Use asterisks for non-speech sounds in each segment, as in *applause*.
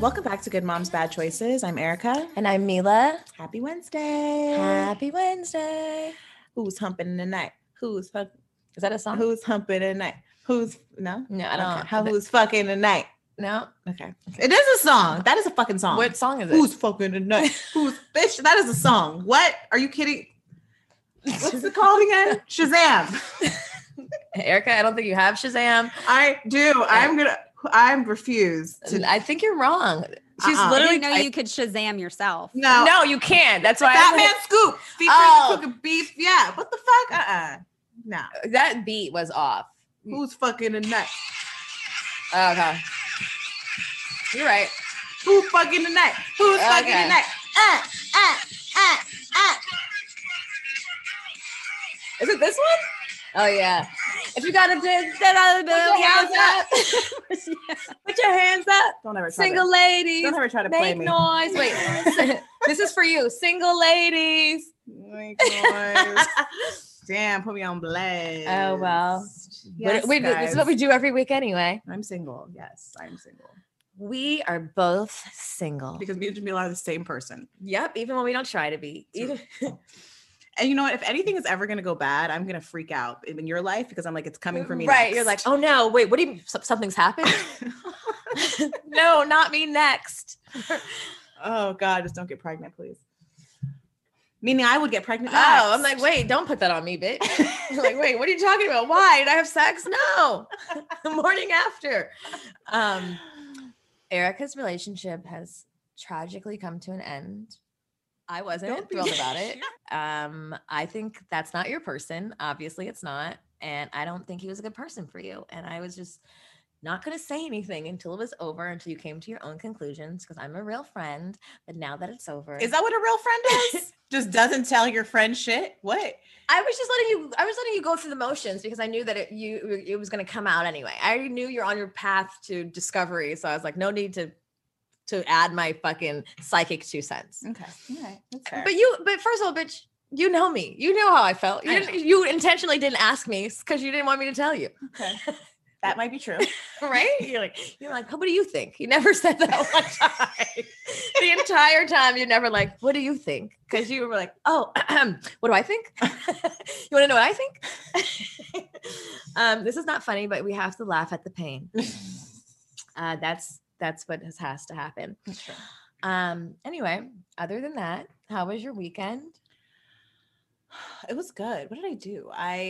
welcome back to Good Moms Bad Choices. I'm Erica. And I'm Mila. Happy Wednesday. Happy Wednesday. Who's humping tonight? Who's fuck? Is that a song? Who's humping tonight? Who's no? No, I don't. Okay. How who's fucking tonight? No. Okay. It is a song. That is a fucking song. What song is it? Who's fucking tonight? *laughs* Who's bitch? That is a song. What? Are you kidding? What's it called again? *laughs* Shazam. Erica, I don't think you have Shazam. I do. I'm gonna. I'm refused to. I think you're wrong. She's Uh-uh. I literally didn't know I- you could Shazam yourself. No. No, you can't. That's why I Batman Scoop. Featuring Oh. cooking beef. Yeah. What the fuck? Uh. uh No. that beat was off. Who's fucking tonight? Okay. You're right. Who fucking tonight? Who's fucking Okay. tonight? Uh, uh, uh, uh. Is it this one? Oh yeah. If you got a big that other Put your hands up. *laughs* Put your hands up. Don't ever try Single to, ladies. Don't ever try to play Make me. noise. Wait. *laughs* this is for you. Single ladies. Make noise. Damn, put me on blast. Oh, well. Yes, What- we, this is what we do every week anyway. I'm single. Yes, I'm single. We are both single. Because me and Jamila are the same person. Yep, even when we don't try to be. Even, *laughs* And you know what? If anything is ever gonna go bad, I'm gonna freak out in your life because I'm like, it's coming for me. Right. You're like, oh no, wait, what do you something's happened? *laughs* *laughs* no, not me next. oh God, just don't get pregnant, please. Meaning I would get pregnant. Oh, I'm like, wait, don't put that on me, bitch. You're *laughs* like, wait, what are you talking about? Why did I have sex? No, the morning after. Um, Erica's relationship has tragically come to an end. I wasn't Don't thrilled about it. *laughs* Um, I think that's not your person. Obviously, it's not, and I don't think he was a good person for you. And I was just not going to say anything until it was over, until you came to your own conclusions. Because I'm a real friend. But now that it's over, Is that what a real friend is? *laughs* Just doesn't tell your friend shit? What? I was just letting you. I was letting you go through the motions because I knew that it, you it was going to come out anyway. I knew you're on your path to discovery, so I was like, no need to to add my fucking psychic two cents. Okay. All right. That's fair. But you, but first of all, bitch, you know me. You know how I felt. You, I you intentionally didn't ask me because you didn't want me to tell you, okay. *laughs* That might be true. *laughs* right? You're like, you're like, what do you think? You never *laughs* said that one time. the entire time, you're never like, what do you think? Because you were like, oh, *clears throat* what do I think? you want to know what I think? um, this is not funny, but we have to laugh at the pain. Uh, that's that's what has, has to happen. That's true. Um, anyway, other than that, how was your weekend? It was good. What did I do? I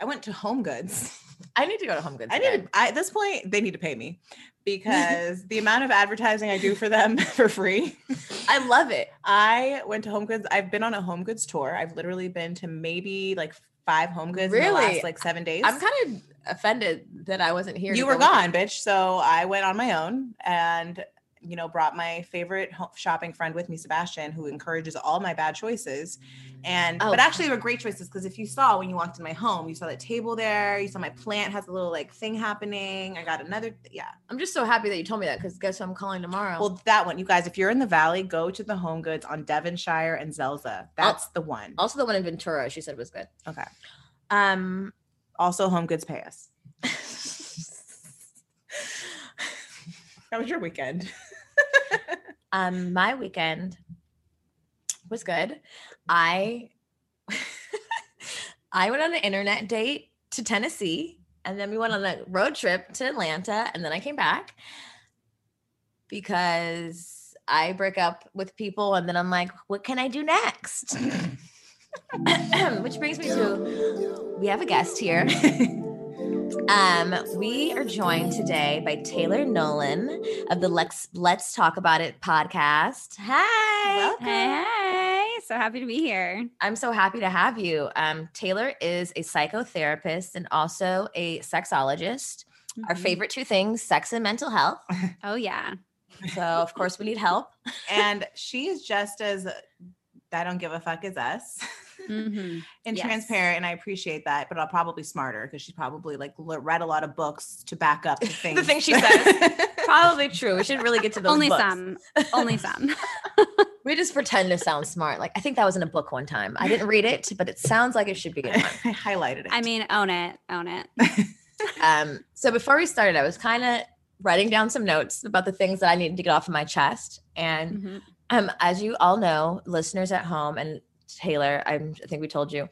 I went to Home Goods. *laughs* I need to go to Home Goods. I again. need to, I, at this point they need to pay me because the amount of advertising I do for them *laughs* for free. I love it. I went to Home Goods. I've been on a Home Goods tour. I've literally been to maybe like five Home Goods in the last like seven days. I'm kind of offended that I wasn't here. you were go gone, bitch. So I went on my own and you know brought my favorite ho- shopping friend with me, Sebastian, who encourages all my bad choices. And Oh. but actually, they were great choices because if you saw when you walked in my home, you saw that table there. You saw my plant has a little like thing happening. I got another, yeah. I'm just so happy that you told me that because guess who I'm calling tomorrow? Well, that one, you guys, if you're in the valley, go to the Home Goods on Devonshire and Zelzah. That's the one. also the one in Ventura, she said was good. Okay. Um, Also, Home Goods pay us. *laughs* How was your weekend? *laughs* um, my weekend was good. I *laughs* I went on an internet date to Tennessee, and then we went on a road trip to Atlanta, and then I came back because I break up with people, and then I'm like, what can I do next? *coughs* Which brings me to we have a guest here. *laughs* Um, we are joined today by Taylor Nolan of the Let's Let's Talk About It podcast. Hi. Welcome. Hey, hey, so happy to be here. I'm so happy to have you. Um, Taylor is a psychotherapist and also a sexologist. Our Mhm. favorite two things, sex and mental health. *laughs* Oh yeah. So of course we need help. *laughs* and she is just as I don't give a fuck as us Mhm. *laughs* and Yes. transparent, and I appreciate that. But I'll probably smarter because she's probably like l- read a lot of books to back up the *laughs* things. things she *laughs* says. Probably true. We should really get to those Only books. some. Only some. We just pretend to sound smart. Like I think that was in a book one time. I didn't read it, but it sounds like it should be in one. I highlighted it. I mean, own it. Own it. Um, so before we started, I was kind of writing down some notes about the things that I needed to get off of my chest. And Mhm. um, as you all know, listeners at home and Taylor, I'm, I think we told you,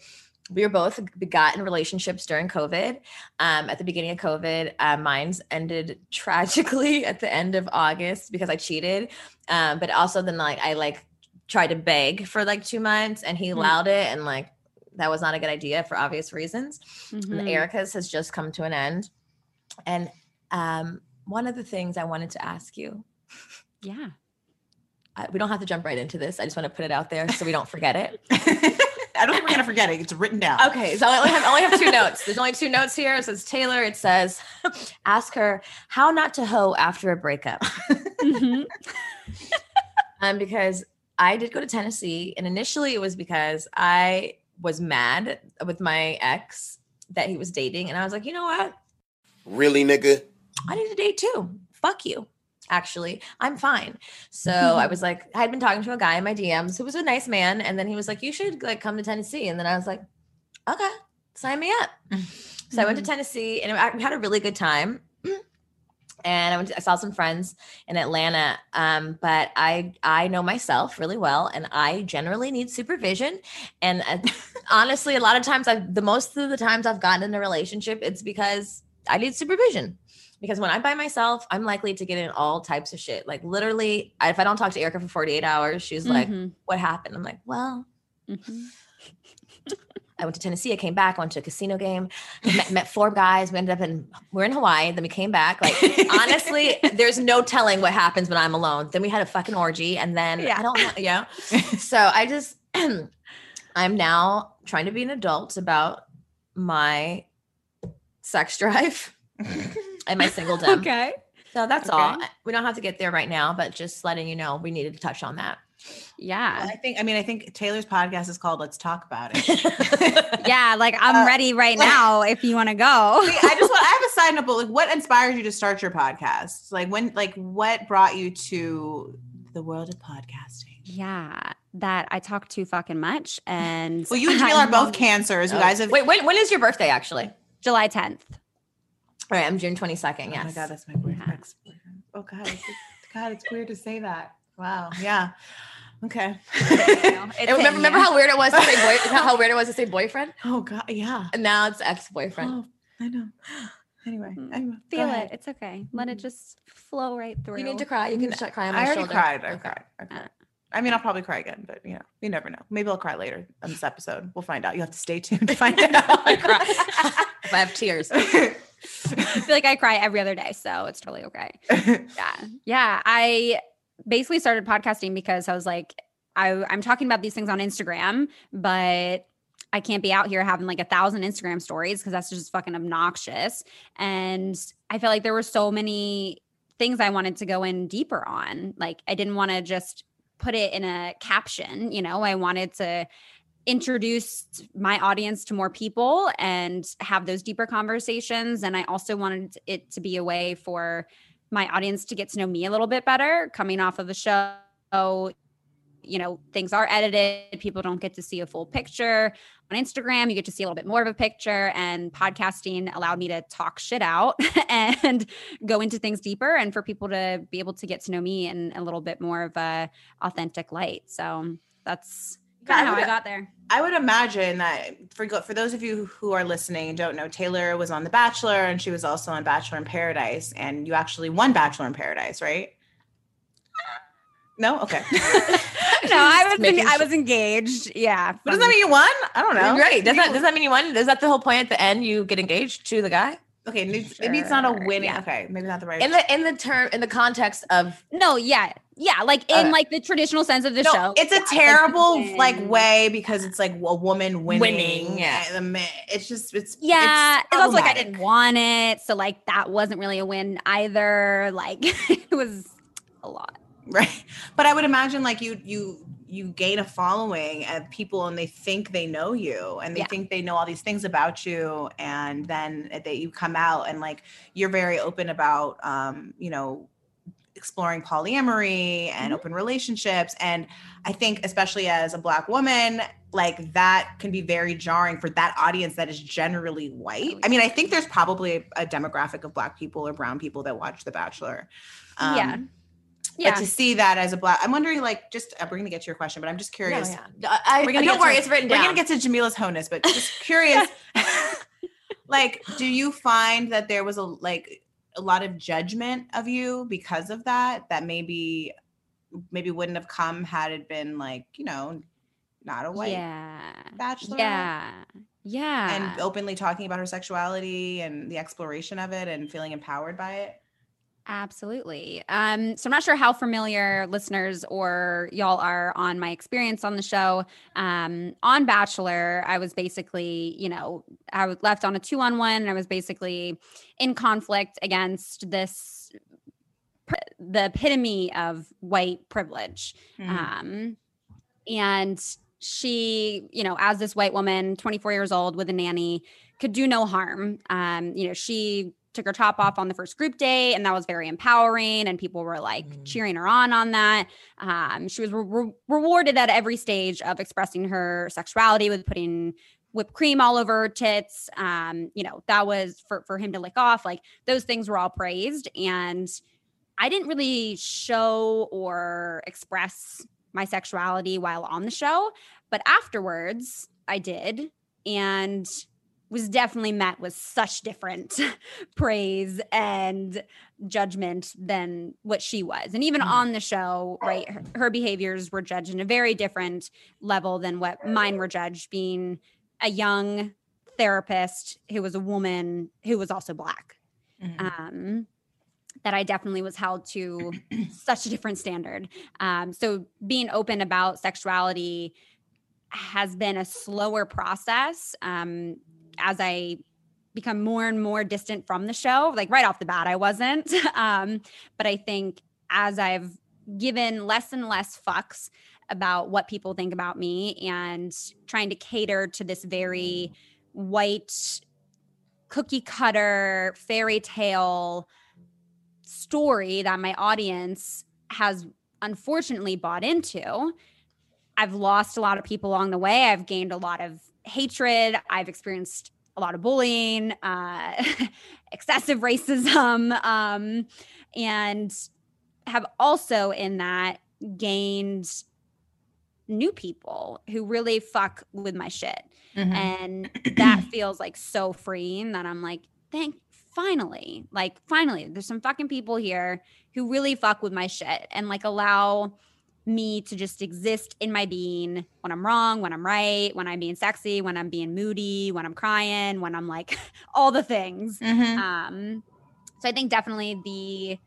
we were both got in relationships during COVID. Um, at the beginning of COVID, uh, mine's ended tragically *laughs* at the end of August because I cheated. Um, but also then like I like tried to beg for like two months and he Hmm. allowed it and like that was not a good idea for obvious reasons. And Mhm. Erica's has just come to an end. And um, one of the things I wanted to ask you, Yeah. I, we don't have to jump right into this. I just want to put it out there so we don't forget it. *laughs* I don't think we're gonna forget it. It's written down. Okay, so I only have, I only have two notes. There's only two notes here. It says Taylor. It says, *laughs* ask her how not to hoe after a breakup. mm-hmm. *laughs* Um, because I did go to Tennessee, and initially it was because I was mad with my ex that he was dating, and I was like, you know what? Really, nigga? I need to date too. Fuck you. Actually, I'm fine. So I *laughs* was like, I had been talking to a guy in my DMs who was a nice man, and then he was like, "You should like come to Tennessee." And then I was like, "Okay, sign me up." So I went to Tennessee, and I we had a really good time. *clears throat* And I went. To, I saw some friends in Atlanta, um, but I I know myself really well, and I generally need supervision. And uh, *laughs* honestly, a lot of times, I've the most of the times I've gotten in a relationship, it's because I need supervision because when I'm by myself, I'm likely to get in all types of shit. Like literally, if I don't talk to Erica for 48 hours, she's like, Mhm. "What happened?" I'm like, "Well, Mhm. *laughs* I went to Tennessee. I came back. Went to a casino game. Met, met four guys. We ended up in we're in Hawaii. Then we came back. Like honestly, *laughs* there's no telling what happens when I'm alone. Then we had a fucking orgy, and then Yeah. I don't know. Yeah. *laughs* so I just *clears throat* I'm now trying to be an adult about my sex drive and my singledom. *laughs* Okay. So that's all. We don't have to get there right now, but just letting you know we needed to touch on that. Yeah. Well, I think. I mean, I think Taylor's podcast is called "Let's Talk About It." *laughs* Yeah. Like I'm Uh, ready right now if you want to go. Wait, I just want. I have a *laughs* side note. But like, what inspired you to start your podcast? Like, when? Like, what brought you to the world of podcasting? Yeah. That I talk too fucking much. And Well, you and Taylor are I'm both on cancers. You Oh, guys have. Wait, when, when is your birthday actually? July 10th. All right, I'm June 22nd. Yes. Oh my god, that's my boyfriend. Yeah. ex-boyfriend. Oh god, it's, God, it's weird to say that. Wow. Yeah. Okay. *laughs* It's And remember, remember how weird it was to say boy, *laughs* how weird it was to say boyfriend, oh god. Yeah. and now it's ex-boyfriend. Oh, I know. *gasps* Anyway, Mm, anyway, Feel ahead. it. It's okay. Let it just flow right through. you need to cry. You can sh- cry on my I already shoulder. cried. I Okay. cried. I cried. Uh. I mean, I'll probably cry again, but you know, you never know. Maybe I'll cry later on this episode. We'll find out. You have to stay tuned to *laughs* find out. I cry. if I have tears. I feel like I cry every other day, so it's totally okay. *laughs* Yeah. Yeah. I basically started podcasting because I was like, I, I'm talking about these things on Instagram, but I can't be out here having like a thousand Instagram stories because that's just fucking obnoxious. And I felt like there were so many things I wanted to go in deeper on. Like I didn't want to just put it in a caption, you know, I wanted to introduce my audience to more people and have those deeper conversations. And I also wanted it to be a way for my audience to get to know me a little bit better coming off of the show. You know, things are edited, people don't get to see a full picture. On Instagram, you get to see a little bit more of a picture, and podcasting allowed me to talk shit out *laughs* and go into things deeper and for people to be able to get to know me in a little bit more of a authentic light. So that's kind of how I got there. I would imagine that for for those of you who are listening and don't know, Taylor was on The Bachelor and she was also on Bachelor in Paradise, and you actually won Bachelor in Paradise, right? No, okay. *laughs* no, I was Making I was engaged. Yeah. What does that mean? You won? I don't know. Great. Does that does that mean you won? Is that the whole point at the end? You get engaged to the guy Okay, maybe, maybe it's not a winning. yeah. Okay, maybe not the right. in the in the term in the context of No, yeah. Yeah, like in Uh, like the traditional sense of the no, show. it's a terrible like way because it's like a woman winning. Winning, yeah. the man- It's just it's Yeah, it's, also like I didn't want it, so like that wasn't really a win either. Like *laughs* it was a lot. right but i would imagine like you you you gain a following of people and they think they know you and they Yeah. think they know all these things about you and then that you come out and like you're very open about um you know exploring polyamory and Mhm. open relationships. And I think, especially as a Black woman, like that can be very jarring for that audience that is generally white. I mean, I think there's probably a, demographic of Black people or Brown people that watch The Bachelor. Um, Yeah. But Yeah. to see that as a Black, I'm wondering, like, just uh, we're going to get to your question, but I'm just No, curious. yeah. I, I, We're gonna don't get worry, to- it's written down. We're gonna get to Jamila's honus, but just curious. *laughs* *laughs* like, do you find that there was a like a lot of judgment of you because of that? That maybe maybe wouldn't have come had it been like you know not a white yeah. bachelor. Yeah. Yeah. And openly talking about her sexuality and the exploration of it and feeling empowered by it. Absolutely. Um, so I'm not sure how familiar listeners or y'all are on my experience on the show. Um, on Bachelor, I was basically, you know, I was left on a two on one and I was basically in conflict against this the epitome of white privilege. Mhm. Um, and she, you know, as this white woman, 24 years old with a nanny, could do no harm. Um, you know, she took her top off on the first group date, and that was very empowering. And people were like Mm. cheering her on on that. Um, she was re- re- rewarded at every stage of expressing her sexuality with putting whipped cream all over her tits. Um, you know, that was for for him to lick off. Like those things were all praised, and I didn't really show or express my sexuality while on the show, but afterwards I did and was definitely met with such different *laughs* praise and judgment than what she was. And even Mhm. on the show, right, her, her behaviors were judged in a very different level than what mine were judged being a young therapist who was a woman who was also black Mhm. um, that I definitely was held to *clears throat* such a different standard. Um, so being open about sexuality has been a slower process um, as I become more and more distant from the show. Like right off the bat, I wasn't. *laughs* um, but I think as I've given less and less fucks about what people think about me and trying to cater to this very white cookie cutter fairy tale story that my audience has unfortunately bought into. I've lost a lot of people along the way. I've gained a lot of hatred. I've experienced a lot of bullying, uh, *laughs* excessive racism, um, and have also in that gained new people who really fuck with my shit Mhm. and *clears throat* that feels like so freeing that I'm like, thank finally, like finally, there's some fucking people here who really fuck with my shit and like allow me to just exist in my being when I'm wrong, when I'm right, when I'm being sexy, when I'm being moody, when I'm crying, when I'm like *laughs* all the things. Mhm. Um, so I think definitely the,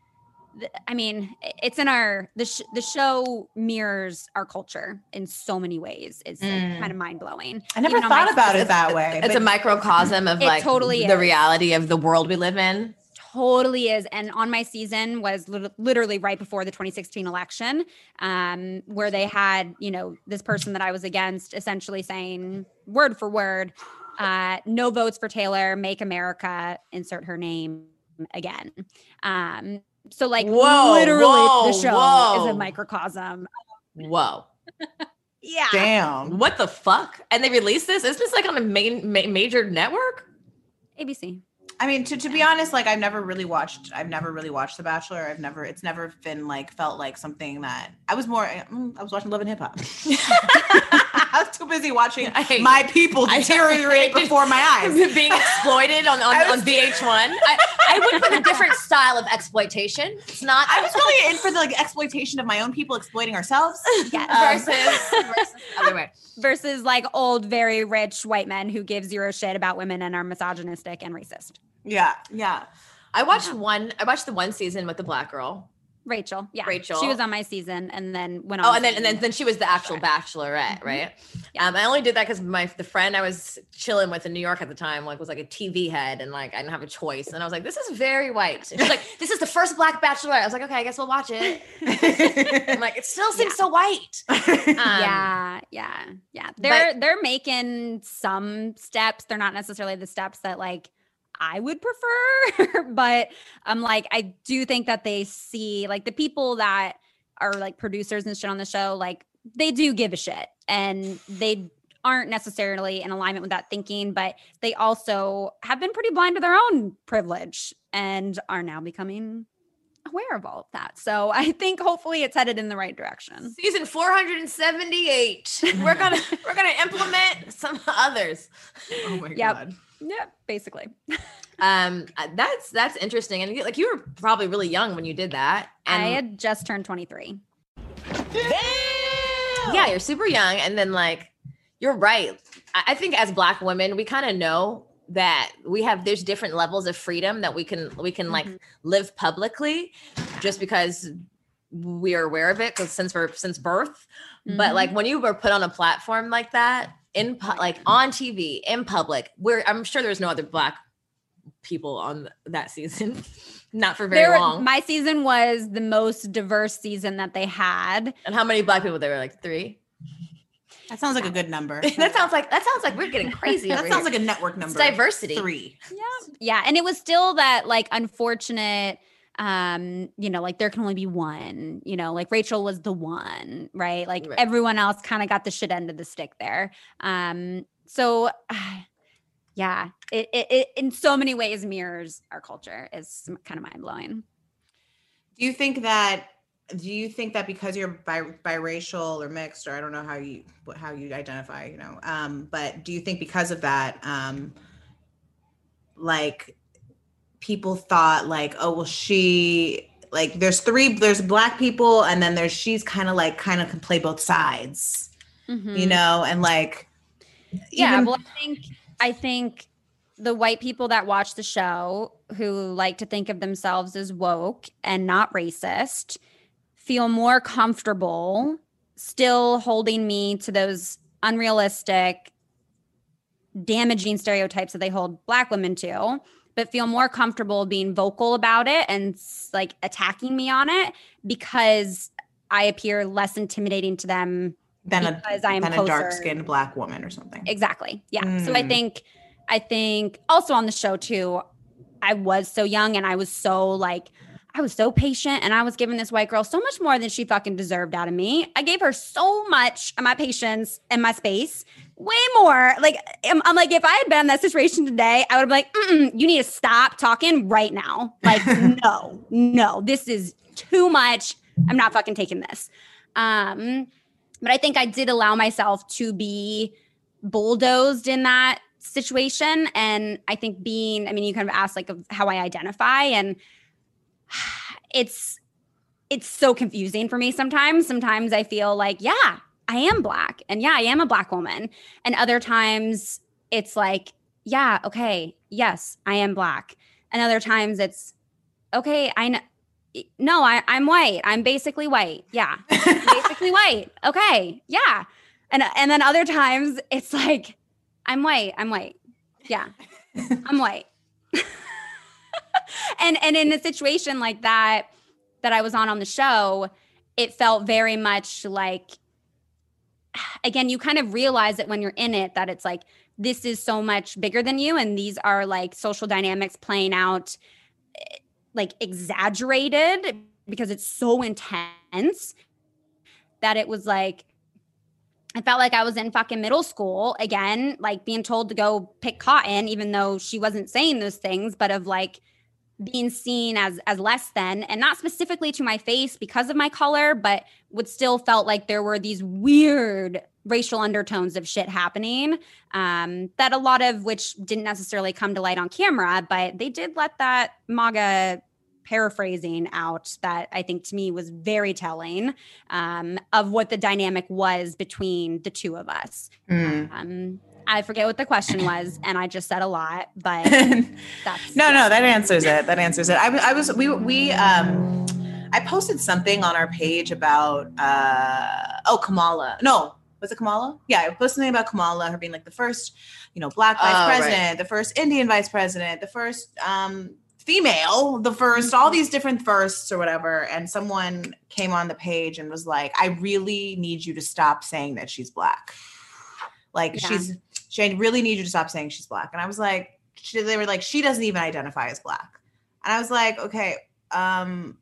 the I mean, it's in our the sh- the show mirrors our culture in so many ways. It's like, Mm. kind of mind blowing. I never even on my thought about it *laughs* that way. It's a microcosm of It like totally the is. reality of the world we live in. Totally is. And on my season was lit- literally right before the 2016 election, um, where they had, you know, this person that I was against essentially saying word for word, uh, no votes for Taylor, make America, insert her name again. Um, so like Whoa, literally whoa, the show is a microcosm. Whoa. *laughs* Yeah. Damn. What the fuck? And they released this? Is this like on a main ma- major network? ABC. I mean, to, to be honest, like I've never really watched. I've never really watched The Bachelor. I've never. It's never been like felt like something that I was more. mm, I was watching Love and Hip Hop. *laughs* *laughs* I was too busy watching I hate- my people I- deteriorate before my eyes. *laughs* Being exploited on, on, I on was- VH1. I, I went for the different style of exploitation. It's not I was really in for the like exploitation of my own people exploiting ourselves. Yes. versus, versus other way. Versus like old, very rich white men who give zero shit about women and are misogynistic and racist. Yeah, yeah. I watched one. I watched the one season with the black girl. Rachel. Yeah. Rachel. She was on my season and then went on. Oh, and then and then, then she was the actual Sure. bachelorette, Mhm. right? Yeah. Um, I only did that because my the friend I was chilling with in New York at the time, like, was like a TV head, and like I didn't have a choice, and I was like, "This is very white." And she's like, *laughs* "This is the first black bachelorette." I was like, "Okay, I guess we'll watch it." *laughs* I'm like, "It still seems Yeah. so white." *laughs* Um, yeah, yeah, yeah. They're they're making some steps. They're not necessarily the steps that like I would prefer. *laughs* but I'm like, I do think that they see like the people that are like producers and shit on the show, like they do give a shit and they aren't necessarily in alignment with that thinking, but they also have been pretty blind to their own privilege and are now becoming aware of all of that. So I think hopefully it's headed in the right direction. Season 478. *laughs* We're gonna we're gonna implement some others. Oh my Yep. god. Yeah, basically. *laughs* Um, uh, that's that's interesting. And like you were probably really young when you did that. And I had just turned 23. yeah, you're super young, and then like you're right. I, I think as Black women, we kind of know that we have there's different levels of freedom that we can we can like Mhm. live publicly, just because we are aware of it because since we're since birth. But Mhm. like when you were put on a platform like that in pu- like on TV in public, where I'm sure there's no other Black people on that season, *laughs* not for very There- long. My season was the most diverse season that they had. and how many Black people there were? Like three. That sounds like a good number. *laughs* that sounds like that sounds like we're getting crazy. *laughs* that over sounds here. like a network It's number. diversity. Three. Yeah. Yeah. And it was still that like unfortunate um you know like there can only be one you know like rachel was the one right like Right. everyone else kind of got the shit end of the stick there um so *sighs* yeah it, it, it in so many ways mirrors our culture is kind of mind-blowing Do you think that? Do you think that because you're bi- biracial or mixed, or I don't know how you how you identify, you know, um, but do you think because of that, um, like people thought like, oh well, she like there's three there's black people and then there's she's kind of like kind of can play both sides, you Mhm. know, and like yeah even- well i think i think the white people that watch the show who like to think of themselves as woke and not racist feel more comfortable still holding me to those unrealistic damaging stereotypes that they hold black women to but feel more comfortable being vocal about it and like attacking me on it because i appear less intimidating to them than a because I am than a dark skinned black woman or something. Exactly. Yeah. So I Mm. think I think also on the show too, I was so young and I was so like I was so patient and I was giving this white girl so much more than she fucking deserved out of me. I gave her so much of my patience and my space, way more. Like I'm, I'm like, if I had been in that situation today, I would be like, Mm-mm, you need to stop talking right now. Like, *laughs* no, no, this is too much. I'm not fucking taking this. Um, but I think I did allow myself to be bulldozed in that situation. And I think being, I mean, you kind of asked like of how I identify, and it's it's so confusing for me sometimes. Sometimes I feel like, yeah, I am black, and yeah, I am a black woman, and other times it's like, yeah, okay, yes, I am black, and other times it's okay, I know. No, I, I'm white. I'm basically white. Yeah *laughs* basically white. Okay, yeah. And and then other times it's like, I'm white. I'm white. Yeah, I'm white. *laughs* *laughs* and and in a situation like that that I was on on the show, it felt very much like. *sighs* Again, you kind of realize it when you're in it that it's like this is so much bigger than you, and these are like social dynamics playing out, eh, like exaggerated because it's so intense that it was like I felt like I was in fucking middle school again, like being told to go pick cotton, even though she wasn't saying those things, but of like being seen as as less than, and not specifically to my face because of my color, but would still felt like there were these weird racial undertones of shit happening. Um, that a lot of which didn't necessarily come to light on camera, but they did let that MAGA paraphrasing out that I think to me was very telling um, of what the dynamic was between the two of us. Mm. Um, I forget what the question was, and I just said a lot, but *laughs* that's no, no, that answers it. That answers it. I, was- I was, we, we, um, I posted something on our page about, uh, oh, Kamala. No, was it Kamala? Yeah, I posted something about Kamala, her being like the first, you know, black vice Oh, right. president, the first Indian vice president, the first, um, female, the 1st all these different firsts or whatever. And someone came on the page and was like, I really need you to stop saying that she's black. Like Yeah. she's, she I really need you to stop saying she's black. And I was like, she, they were like, she doesn't even identify as black. And I was like, okay, um,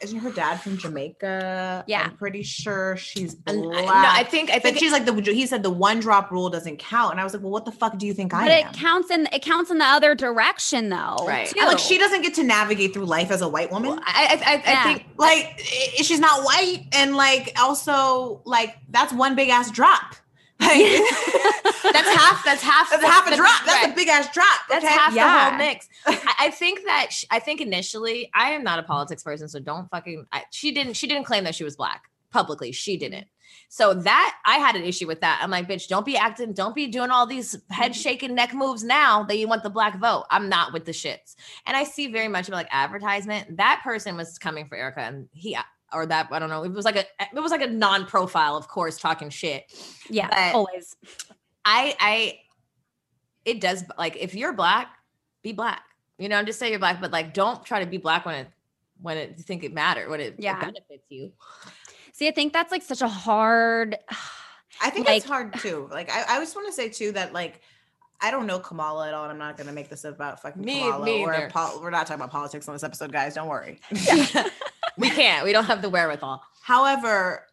isn't her dad from Jamaica? Yeah. I'm pretty sure she's black. And I- no, I think I but think she's like the he said the one drop rule doesn't count. And I was like, well, what the fuck do you think I But it am? counts in it counts in the other direction though. Right. too. Like she doesn't get to navigate through life as a white woman. I I, I, Yeah. I think like i- she's not white and like also like that's one big ass drop like *laughs* that's half that's half that's half a drop that's right. a big ass drop That's okay? half the whole mix. I, I think that sh- I think initially I am not a politics person, so don't fucking. I, she didn't. She didn't claim that she was black publicly. She didn't. So that I had an issue with that. I'm like, bitch, don't be acting, don't be doing all these head mm-hmm. shaking neck moves now that you want the black vote. I'm not with the shits. And I see very much of like advertisement. That person was coming for Erica, and he or that I don't know. It was like a it was like a non-profile, of course, talking shit. yeah, but- always. I I it does like if you're black, be black. You know, I'm just say you're black, but like don't try to be black when it when it you think it matters, when it, it benefits you. See, I think that's like such a hard *sighs* i think Like- it's hard too like i, I just want to say too that like I don't know Kamala at all, and I'm not gonna make this about fucking Me- Kamala. me or either. pol- we're not talking about politics on this episode, guys. Don't worry. *laughs* *laughs* *laughs* we can't. We don't have the wherewithal. However,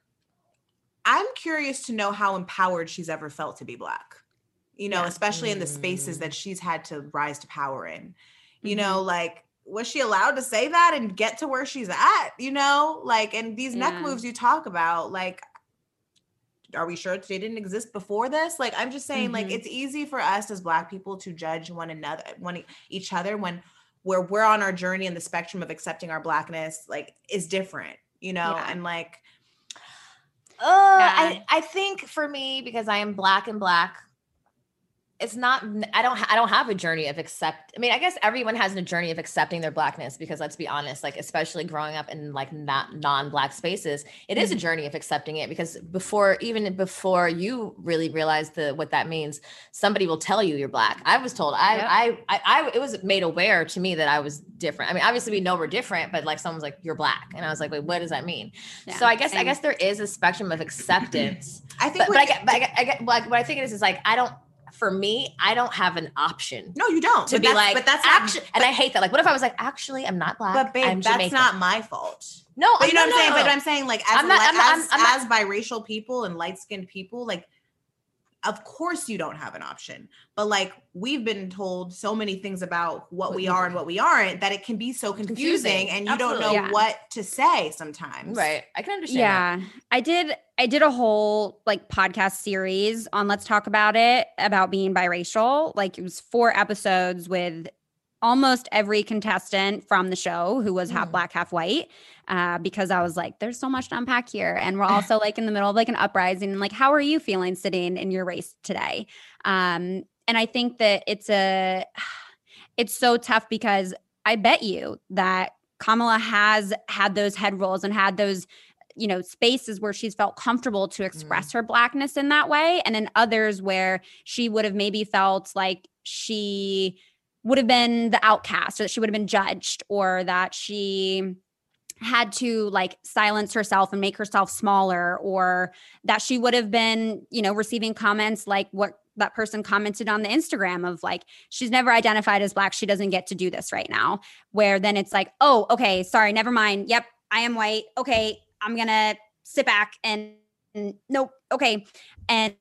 I'm curious to know how empowered she's ever felt to be black. You know, Yeah. especially in the spaces Mm. that she's had to rise to power in. You Mhm. know, like was she allowed to say that and get to where she's at? You know, like and these neck moves you talk about, like are we sure they didn't exist before this? Like I'm just saying, like Mhm. it's easy for us as black people to judge one another, one each other when where we're on our journey and the spectrum of accepting our blackness like is different, you know, Yeah. and like Uh, Yeah. I, I think for me, because I am black and black, it's not i don't i don't have a journey of accept i mean i guess everyone has a journey of accepting their blackness because let's be honest like especially growing up in like not non-black spaces it is a mm-hmm. journey of accepting it because before even before you really realize the what that means somebody will tell you you're black. I was told i Yep. I, I i it was made aware to me that i was different. I mean obviously we know we're different but like someone's like you're black. And i was like wait what does that mean? Yeah, so i guess i guess there is a spectrum of acceptance I think but, but what- I get, but I get, I get, like, what I think it is is like, I don't, for me, I don't have an option no, you don't. to But be that's- like, but that's actually, and I hate that. Like, what if I was like, actually, I'm not black. but babe, I'm that's Jamaican. not my fault. no, But you know no, what I'm saying? no, But. I'm saying, like, as not- li- not- as, as biracial people and light skinned people, like, of course you don't have an option. But like, we've been told so many things about what What we you- are and what we aren't that it can be so confusing, Confusing. and you don't know Yeah. what to say sometimes. right. I can understand. that. Yeah. I did I did a whole like podcast series on Let's Talk About It about being biracial. Like it was four episodes with almost every contestant from the show who was half Mm. black, half white. Uh, because I was like, there's so much to unpack here. And we're *laughs* also like in the middle of like an uprising. And like, how are you feeling sitting in your race today? Um, and I think that it's a *sighs* it's so tough because I bet you that Kamala has had those head rolls and had those you know spaces where she's felt comfortable to express her blackness in that way and in others where she would have maybe felt like she would have been the outcast or that she would have been judged or that she had to like silence herself and make herself smaller or that she would have been you know receiving comments like what that person commented on the Instagram of like she's never identified as black. She doesn't get to do this right now. Where then it's like oh okay sorry never mind. Yep I am white. Okay I'm going to sit back and and nope okay. And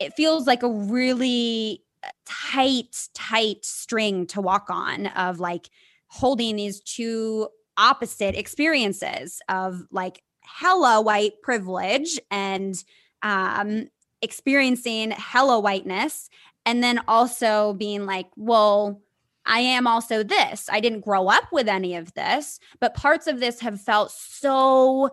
it feels like a really uh, tight tight string to walk on of like holding these two opposite experiences of like hella white privilege and um experiencing hella whiteness and then also being like well I am also this. I didn't grow up with any of this, but parts of this have felt so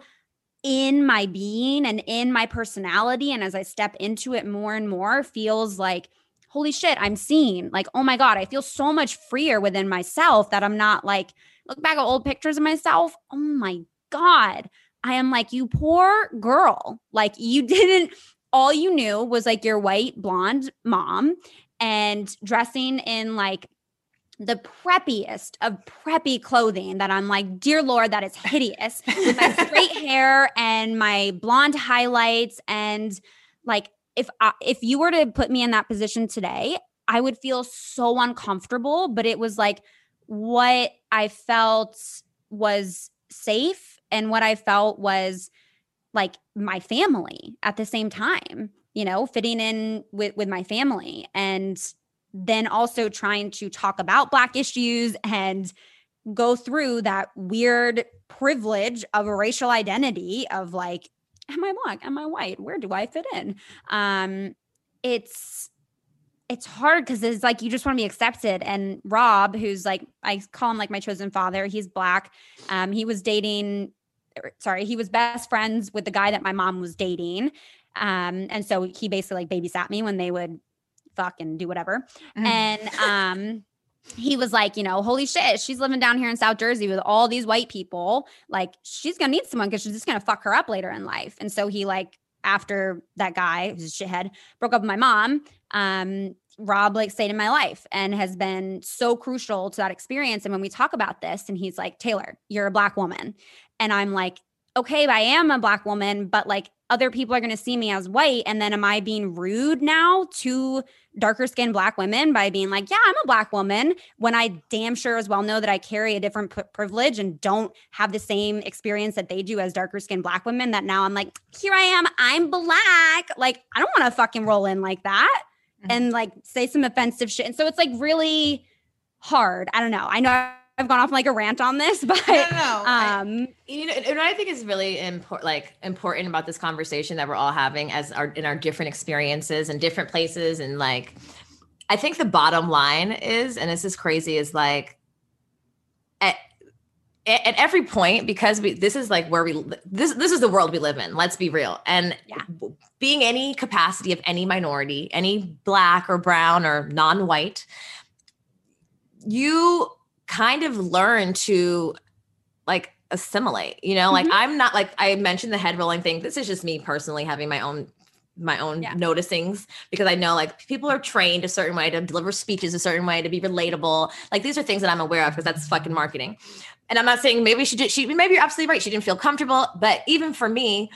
in my being and in my personality. And as I step into it more and more, feels like, holy shit, I'm seen. Like, oh my God, I feel so much freer within myself that I'm not like, look back at old pictures of myself. Oh my God. I am like, you poor girl. Like, you *laughs* didn't, all you knew was like your white blonde mom and dressing in like the preppiest of preppy clothing that I'm like, dear Lord, that is hideous with my straight *laughs* hair and my blonde highlights. And like, if I, if you were to put me in that position today, I would feel so uncomfortable, but it was like what I felt was safe and what I felt was like my family at the same time, you know, fitting in with with my family and then also trying to talk about black issues and go through that weird privilege of a racial identity of like am I black? Am I white? Where do I fit in? Um it's it's hard because it's like you just want to be accepted. And Rob, who's like I call him like my chosen father, he's black. Um, he was dating, er, sorry, he was best friends with the guy that my mom was dating. Um, and so he basically like babysat me when they would fuck and do whatever. Mm. And um he was like, you know, holy shit, she's living down here in South Jersey with all these white people. Like, she's gonna need someone because she's just gonna fuck her up later in life. And so he like after that guy who's a shithead broke up with my mom um rob like stayed in my life and has been so crucial to that experience. And when we talk about this and he's like taylor you're a black woman. And i'm like okay i am a black woman but like other people are going to see me as white. And then am i being rude now to darker skinned black women by being like yeah i'm a black woman when i damn sure as well know that i carry a different p- privilege and don't have the same experience that they do as darker skinned black women that now i'm like here i am i'm black like i don't want to fucking roll in like that Mhm. and like say some offensive shit and so it's like really hard i don't know i know i've gone off like a rant on this *laughs* but No, no, no. I- um you know and what i think is really important like important about this conversation that we're all having as our in our different experiences and different places and like i think the bottom line is and this is crazy is like at at every point because we this is like where we this this is the world we live in let's be real and Yeah. being any capacity of any minority any black or brown or non-white you kind of learn to like assimilate you know like Mhm. i'm not like i mentioned the head rolling thing this is just me personally having my own my own Yeah. noticings because i know like people are trained a certain way to deliver speeches a certain way to be relatable like these are things that i'm aware of because that's fucking marketing and i'm not saying maybe she did she maybe you're absolutely right she didn't feel comfortable but even for me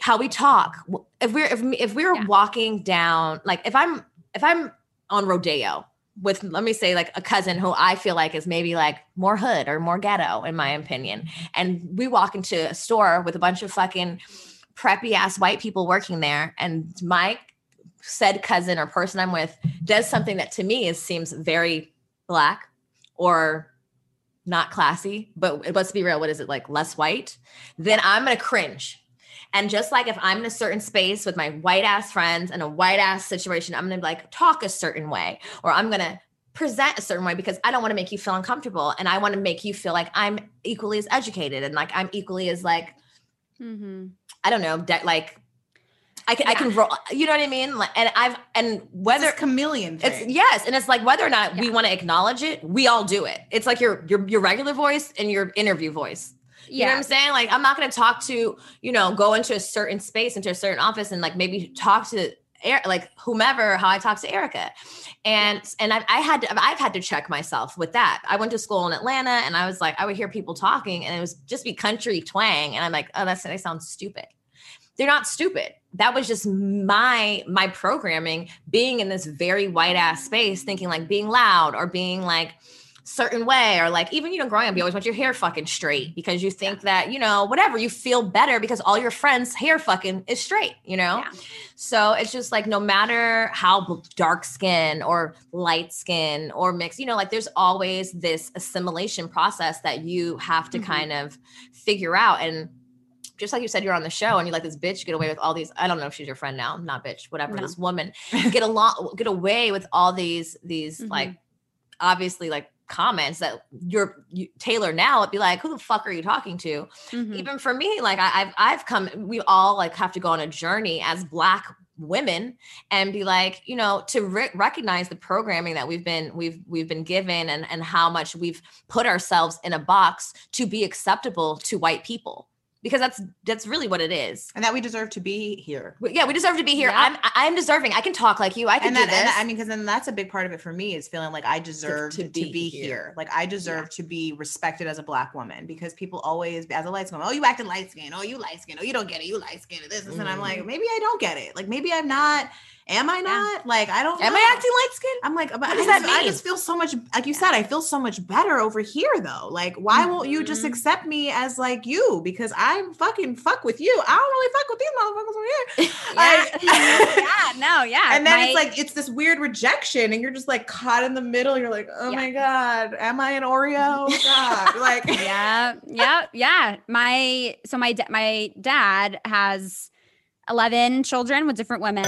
how we talk. If we're if, if we're Yeah. walking down like if i'm if i'm on rodeo with let me say like a cousin who I feel like is maybe like more hood or more ghetto in my opinion. And we walk into a store with a bunch of fucking preppy ass white people working there and my said cousin or person I'm with does something that to me is seems very black or not classy, but let's be real, what is it like less white? Then I'm gonna cringe. And just like if I'm in a certain space with my white ass friends and a white ass situation, I'm gonna like talk a certain way or I'm gonna present a certain way because I don't want to make you feel uncomfortable and I want to make you feel like I'm equally as educated and like I'm equally as like mm-hmm. I don't know, de- like I can I can roll, you know what I mean? Like, and I've and Whether chameleon thing. it's yes, and it's like whether or not we want to acknowledge it, we all do it. It's like your your your regular voice and your interview voice. You know what yeah I'm saying? Like, I'm not going to talk to, you know, go into a certain space, into a certain office and like maybe talk to like whomever, how I talk to Erica. And, and I've, I had to, I've had to check myself with that. I went to school in Atlanta and I was like, I would hear people talking and it was just be country twang. And I'm like, oh, that's, they sound stupid. They're not stupid. That was just my, my programming being in this very white ass space, thinking like being loud or being like, certain way or like even you know growing up you always want your hair fucking straight because you think that you know whatever you feel better because all your friends hair fucking is straight you know Yeah. so it's just like no matter how dark skin or light skin or mixed you know like there's always this assimilation process that you have to Mhm. kind of figure out and just like you said, you're on the show and you let this bitch get away with all these. I don't know if she's your friend now, not bitch, whatever. No. This woman *laughs* get along, get away with all these, these Mhm. like obviously like comments that you're you, Taylor now would be like, who the fuck are you talking to? Mhm. Even for me, like I, I've I've come, we all like have to go on a journey as black women and be like, you know, to re- recognize the programming that we've been we've we've been given and and how much we've put ourselves in a box to be acceptable to white people because that's that's really what it is. and that we deserve to be here. Yeah, we deserve to be here. Yeah. I'm I'm deserving. I can talk like you. I can and do this. and that- I mean, because then that's a big part of it for me is feeling like I deserve to, to be, be here. here. Like I deserve to be respected as a black woman because people always, as a light skin, oh, you acting light skin. Oh, you light skin. Oh, you don't get it. You light skin. This, this. And I'm Mm. like, maybe I don't get it. Like maybe I'm not Am I not? Like I don't. Am know. I acting light skinned? I'm like, but I, just, I just feel so much, like you said, I feel so much better over here though. Like, why won't you just Mhm. accept me as like you? Because I'm fucking fuck with you. I don't really fuck with these motherfuckers over here. *laughs* Yeah. Like- *laughs* yeah, no, yeah. and then it's like it's this weird rejection, and you're just like caught in the middle. You're like, oh Yeah. my god, am I an Oreo? *laughs* God, like, yeah, yeah, yeah. My so my da- my dad has eleven children with different women.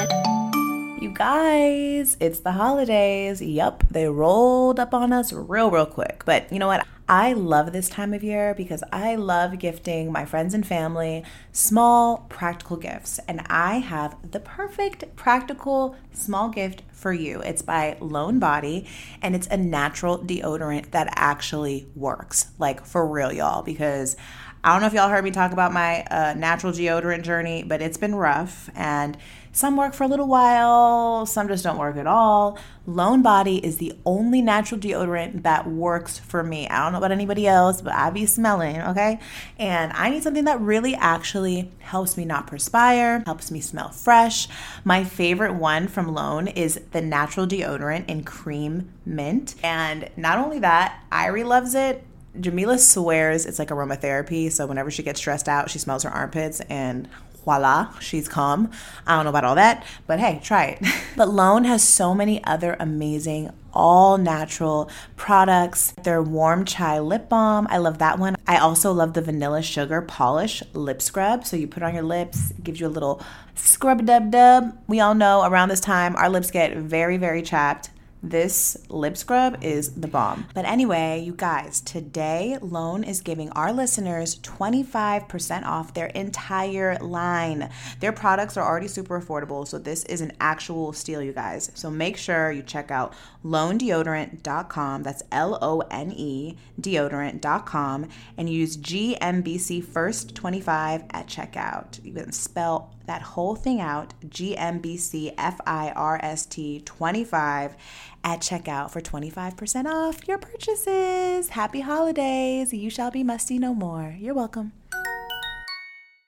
You guys, it's the holidays. Yup, they rolled up on us real, real quick. But you know what? I love this time of year because I love gifting my friends and family small, practical gifts. And I have the perfect practical small gift for you. It's by Lone Body and it's a natural deodorant that actually works. Like for real, y'all, because I don't know if y'all heard me talk about my uh, natural deodorant journey, but it's been rough and some work for a little while, some just don't work at all. Lone Body is the only natural deodorant that works for me. I don't know about anybody else, but I be smelling, okay? And I need something that really actually helps me not perspire, helps me smell fresh. My favorite one from Lone is the natural deodorant in cream mint. And not only that, Irie loves it. Jamila swears it's like aromatherapy. So whenever she gets stressed out, she smells her armpits and voila, she's calm. I don't know about all that, but hey, try it. *laughs* but Lone has so many other amazing all natural products. Their warm chai lip balm, I love that one. I also love the vanilla sugar polish lip scrub. So you put it on your lips, it gives you a little scrub dub dub. We all know around this time our lips get very, very chapped. This lip scrub is the bomb. But anyway, you guys, today Lone is giving our listeners 25% off their entire line. Their products are already super affordable, so this is an actual steal, you guys. So make sure you check out lonedeodorant.com. That's L O N E deodorant.com and use GMBC first 25 at checkout. You can spell that whole thing out GMBC F I R S T 25 at checkout for 25% off your purchases. Happy holidays. You shall be musty no more. You're welcome.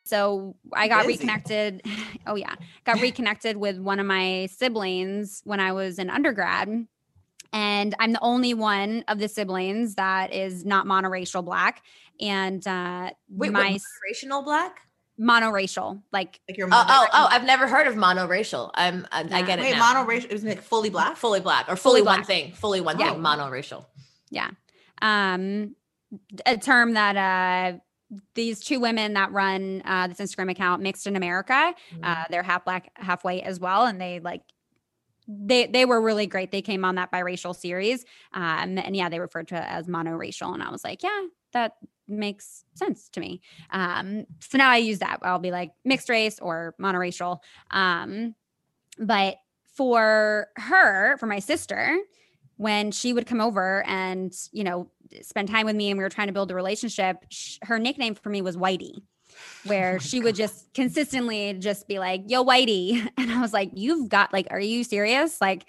So I got Busy. reconnected. *laughs* Oh yeah, got reconnected with one of my siblings when I was in undergrad, and I'm the only one of the siblings that is not monoracial black. And uh, Wait, my what, monoracial black? Monoracial, like Like your Oh, oh, oh! I've never heard of monoracial. I'm, I, I get it Wait, now. monoracial isn't it fully black? fully black or fully, Fully one black. thing, fully one Yeah. thing, monoracial. Yeah, um, a term that uh, these two women that run uh, this Instagram account, Mixed in America, uh, they're half black, half white as well, and they like they they were really great. They came on that biracial series, um, and yeah, they referred to it as monoracial, and I was like, yeah, that makes sense to me. Um, so now I use that. I'll be like mixed race or monoracial. Um, but for her, for my sister, when she would come over and you know spend time with me and we were trying to build a relationship sh- her nickname for me was whitey where she would just consistently just be like yo whitey *laughs* and i was like you've got like are you serious like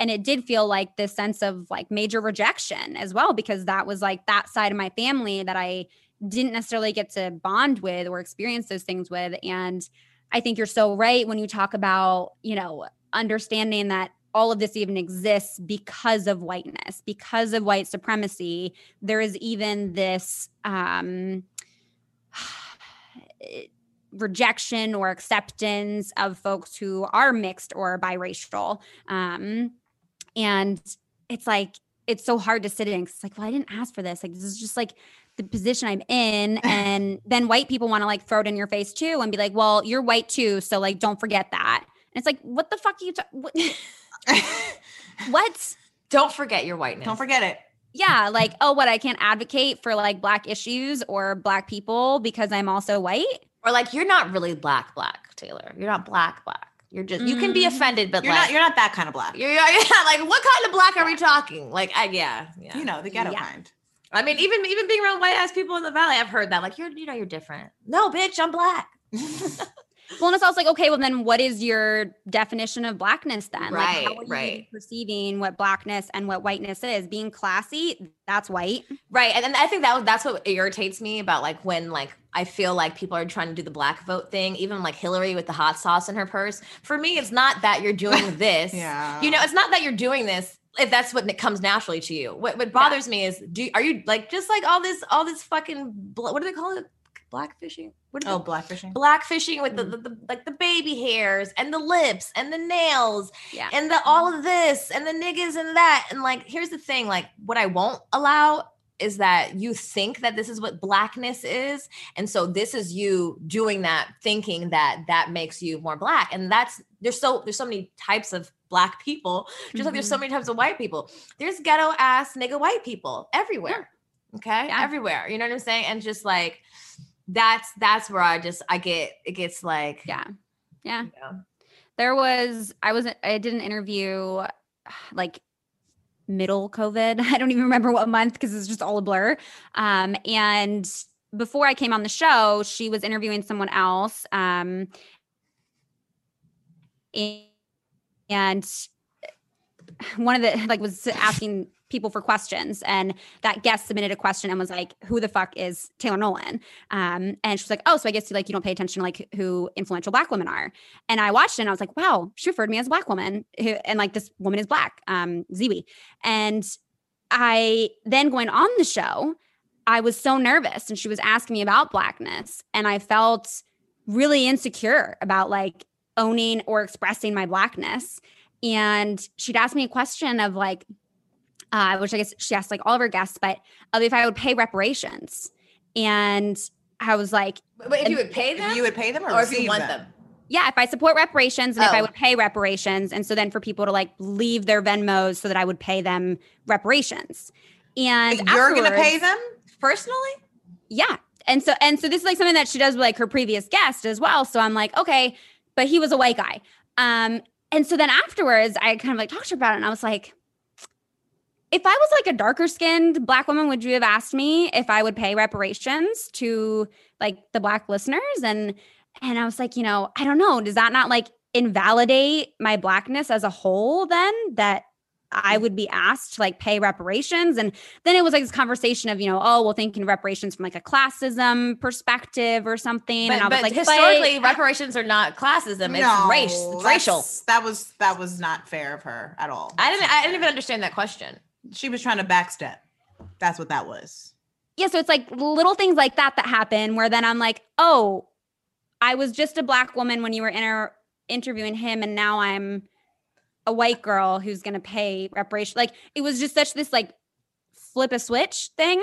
and it did feel like this sense of like major rejection as well because that was like that side of my family that i didn't necessarily get to bond with or experience those things with. And i think you're so right when you talk about you know understanding that all of this even exists because of whiteness because of white supremacy. There is even this um *sighs* rejection or acceptance of folks who are mixed or biracial. Um and it's like it's so hard to sit in. it's like well i didn't ask for this like this is just like the position i'm in *laughs* and then white people want to like throw it in your face too and be like well you're white too so like don't forget that and it's like what the fuck are you ta- what, *laughs* what Don't forget your whiteness. Don't forget it. yeah like oh what i can't advocate for like black issues or black people because i'm also white Or like you're not really black, black, Taylor. You're not black, black. You're just you can be Mhm. offended, but You're like not. You're not that kind of black. you're, you're yeah, like what kind of black are we talking? Like I, yeah, yeah. You know the ghetto Yeah. kind. I mean, even even being around white ass people in the valley, I've heard that. Like you're you know you're different. No, bitch, I'm black. *laughs* Well, and it's also like, okay, well, then what is your definition of blackness then? like, Right, how are you right. perceiving what blackness and what whiteness is? Being classy, that's white. Right. And, and I think that was- that's what irritates me about like when like I feel like people are trying to do the black vote thing, even like Hillary with the hot sauce in her purse. For me, it's not that you're doing *laughs* this. Yeah. You know, it's not that you're doing this if that's what comes naturally to you. What what bothers me is do are you like just like all this all this fucking what do they call it? Blackfishing? What Oh, blackfishing. blackfishing with the, Mm. the, the like the baby hairs and the lips and the nails Yeah. and the all of this and the niggas and that. And like here's the thing like what i won't allow is that you think that this is what blackness is. And so this is you doing that thinking that that makes you more black. And that's there's so there's so many types of black people. Just like there's so many types of white people. There's ghetto ass nigga white people everywhere. Okay? Yeah. everywhere. You know what i'm saying? And just like that's that's where i just i get it gets like Yeah. Yeah. you know, There was, I was, I did an interview *sighs* like middle COVID. *laughs* I don't even remember what month because it's just all a blur. Um, and before I came on the show, she was interviewing someone else. Um, and, and *sighs* one of the like was asking people for questions. And that guest submitted a question and was like who the fuck is taylor nolan? Um and she was like oh so i guess you like you don't pay attention to like who influential black women are. And i watched it and i was like wow she referred me as a black woman and like this woman is black um and i then going on the show i was so nervous and she was asking me about blackness. And i felt really insecure about like owning or expressing my blackness. And she'd ask me a question of like uh, which i guess she asked like all of her guests but of if i would pay reparations and i was like but if you would pay them If you would pay them or, or if you want them, yeah, if I support reparations and if I Oh. would pay reparations. And so then for people to like leave their Venmos so that I would pay them reparations. And You're gonna pay them? personally Yeah. And so and so this is like something that she does with like her previous guest as well. So I'm like, okay, but he was a white guy. Um, and so then afterwards I kind of like talked to her about it and I was like, if I was like a darker skinned black woman, would you have asked me if I would pay reparations to like the black listeners? And and I was like, you know, I don't know. Does that not like invalidate my blackness as a whole then that I would be asked to like pay reparations? And then it was like this conversation of, you know, oh, well, thinking reparations from like a classism perspective or something. but, and I was like, historically but- reparations are not classism it's No, race it's racial That was that was not fair of her at all. i didn't i didn't even understand that question She was trying to backstep. That's what that was. yeah, so it's like little things like that that happen where then I'm like, oh, I was just a black woman when you were inter- interviewing him, and now I'm a white girl who's gonna pay reparation. Like it was just such this like flip a switch thing.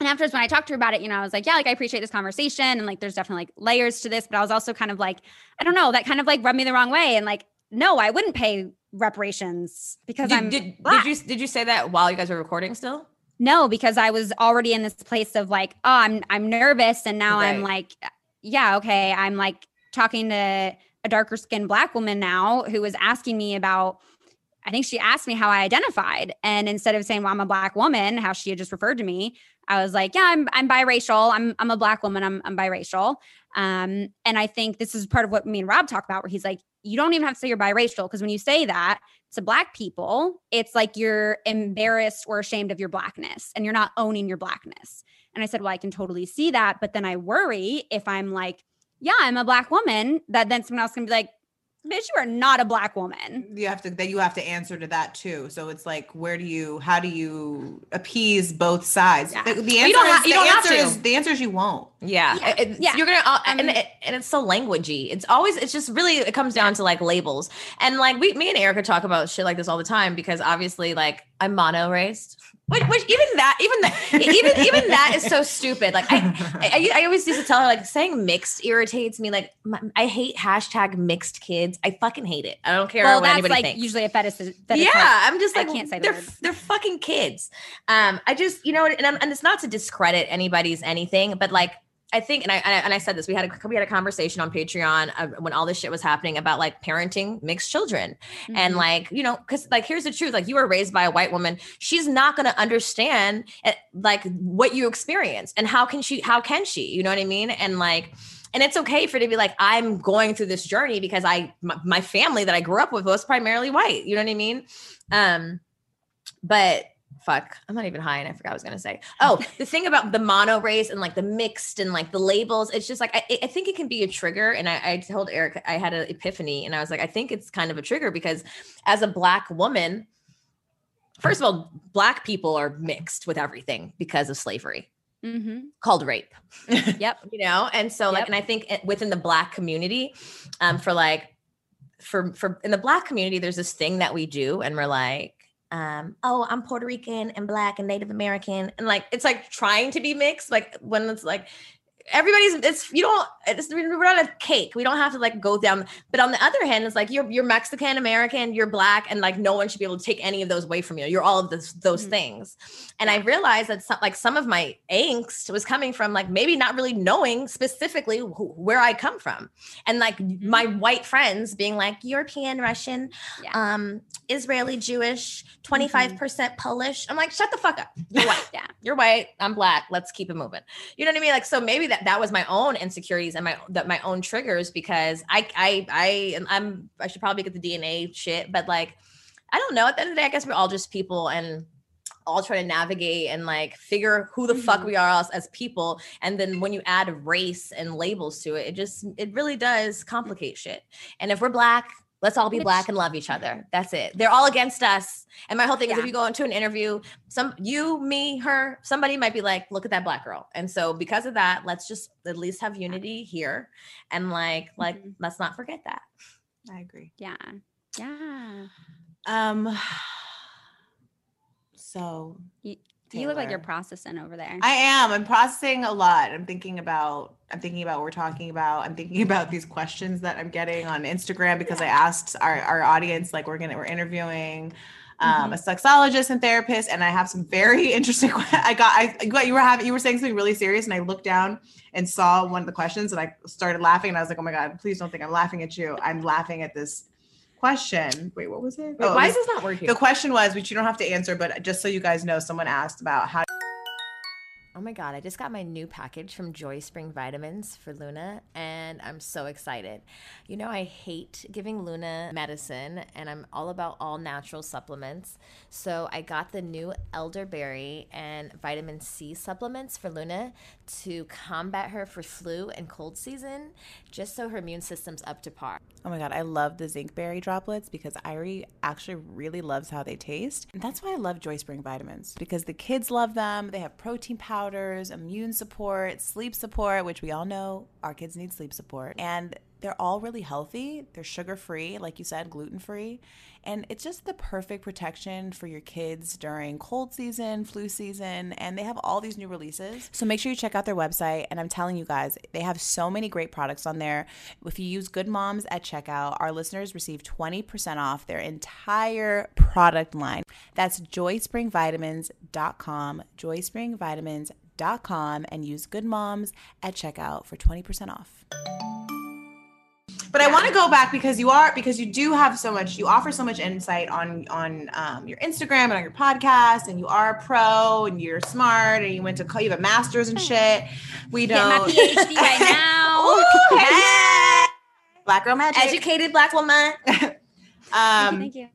And afterwards, when I talked to her about it, you know, I was like, yeah, like I appreciate this conversation, and like there's definitely like layers to this, but I was also kind of like, I don't know, that kind of like rubbed me the wrong way, and like, no, I wouldn't pay reparations because did, I'm did, did you did you say that while you guys were recording still No, because I was already in this place of like, oh, I'm I'm nervous, and now I'm like, yeah, okay, I'm like talking to a darker skinned black woman now who was asking me about. I think she asked me how I identified, and instead of saying, "Well, I'm a black woman," how she had just referred to me, I was like, "Yeah, I'm I'm biracial. I'm I'm a black woman. I'm I'm biracial." Um, and I think this is part of what me and Rob talk about, where he's like, "You don't even have to say you're biracial because when you say that, to black people, it's like you're embarrassed or ashamed of your blackness and you're not owning your blackness. And I said, Well, I can totally see that. But then I worry if I'm like, Yeah, I'm a black woman, that then someone else can be like, Bitch, you are not a black woman. You have to that you have to answer to that too. So it's like, where do you how do you appease both sides? Yeah. The, the you answer don't is ha- you the don't have answer to. is the answer is you won't. Yeah, Yeah, it- yeah. You're gonna, uh, Um, and it, and it's so languagey. It's always, it's just really, it comes down to like labels. And like we, me and Erica talk about shit like this all the time because obviously, like I'm mono raised. Which, which even that, even that, even even that is so stupid. Like I, I, I always used to tell her like saying mixed irritates me. Like my, I hate hashtag mixed kids. I fucking hate it. I don't care well, what that's anybody like thinks usually a fetish. fetish yeah, I'm just I like can't say the they're word. they're fucking kids. Um, I just you know, and I'm, and it's not to discredit anybody's anything, but like I think, and I and I said this. We had a we had a conversation on Patreon uh, when all this shit was happening about like parenting mixed children, and Mhm. like you know, because like here's the truth: like you were raised by a white woman, she's not going to understand eh, like what you experience and how can she? How can she? You know what I mean? And like. And it's okay for it to be like, I'm going through this journey because I, my, my family that I grew up with was primarily white. You know what I mean? Um, but fuck, I'm not even high and I forgot I was gonna say. Oh, *laughs* the thing about the mono race and like the mixed and like the labels, it's just like I, I think it can be a trigger. And I, I told Eric I had an epiphany, and I was like, I think it's kind of a trigger because as a black woman, first of all, black people are mixed with everything because of slavery Mhm. called rape *laughs* Yep. you know and so like Yep. and i think within the black community um for like for for in the black community there's this thing that we do and we're like um oh i'm puerto rican and black and native american and like it's like trying to be mixed like when it's like everybody's it's you don't it's we're not a cake. We don't have to like go down. But on the other hand it's like you're you're mexican american you're black and like no one should be able to take any of those away from you. You're all of those those Mhm. things. And i realized that some, like some of my angst was coming from like maybe not really knowing specifically who, where i come from. And like my white friends being like european russian Yeah. um israeli jewish 25% polish. I'm like shut the fuck up. You're white. *laughs* Yeah. you're white. I'm black. Let's keep it moving. You know what i mean? Like so maybe that that was my own insecurities and my that my own triggers because i i i i'm i should probably get the dna shit but like i don't know. At the end of the day i guess we're all just people and all trying to navigate and like figure who the fuck Mhm. we are as, as people. And then when you add race and labels to it it just it really does complicate shit. And if we're black let's all be Which- black and love each other that's it they're all against us and my whole thing is if Yeah. you go into an interview some you me her somebody might be like look at that black girl and so because of that let's just at least have unity here and like like Mhm. let's not forget that I agree. Yeah. Yeah. Um. *sighs* So You look like you're processing over there. I am. I'm processing a lot. I'm thinking about. I'm thinking about what we're talking about. I'm thinking *laughs* about these questions that I'm getting on Instagram because I asked our our audience, like we're gonna we're interviewing. Um, a sexologist and therapist, and I have some very *laughs* interesting. I got, I got- you were having, you were saying something really serious, and I looked down and saw one of the questions, and I started laughing, and I was like, "Oh my god, please don't think I'm laughing at you. I'm laughing at this question." Wait, what was it? Wait, Oh, why is this not working the question was, which you don't have to answer, but just so you guys know, someone asked about how Oh my God, I just got my new package from Joy Spring Vitamins for Luna, and I'm so excited. You know, I hate giving Luna medicine, and I'm all about all natural supplements. So I got the new elderberry and vitamin C supplements for Luna to combat her for flu and cold season, just so her immune system's up to par. Oh my god, I love the zinc berry droplets because Irie actually really loves how they taste. And that's why I love Joy Spring vitamins because the kids love them. They have protein powders, immune support, sleep support, which we all know our kids need sleep support. And they're all really healthy. They're sugar free, like you said, gluten free. And it's just the perfect protection for your kids during cold season, flu season, and they have all these new releases. So make sure you check out their website. And I'm telling you guys, they have so many great products on there. If you use Good Moms at checkout, our listeners receive 20% off their entire product line. That's joyspringvitamins.com, joyspringvitamins.com, and use Good Moms at checkout for 20% off. But I want to go back because you are because you do have so much you offer so much insight on on um, your Instagram and on your podcast and you are a pro and you're smart and you went to co- you have a master's and shit. We Get my don't PhD right *laughs* now. Ooh, hey. *laughs* Black girl magic. Educated Black woman. *laughs* Um, Thank you.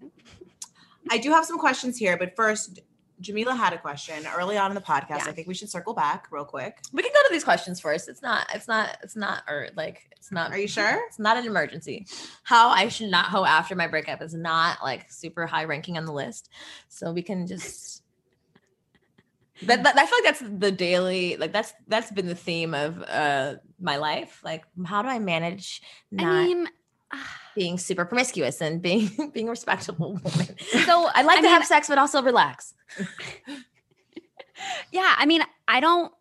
I do have some questions here, but first, Jamila had a question early on in the podcast. Yeah. I think we should circle back real quick. We can go to these questions first. It's not, it's not, it's not, or like, it's not. Are you sure? It's not an emergency. How I should not hoe after my breakup is not like super high ranking on the list. So we can just. *laughs* That, that- I feel like that's the daily like that's that's been the theme of uh my life. Like how do I manage not I mean, being super promiscuous and being *laughs* being a respectable *laughs* woman? so I like I to have sex but also relax. *laughs* yeah, I mean, I don't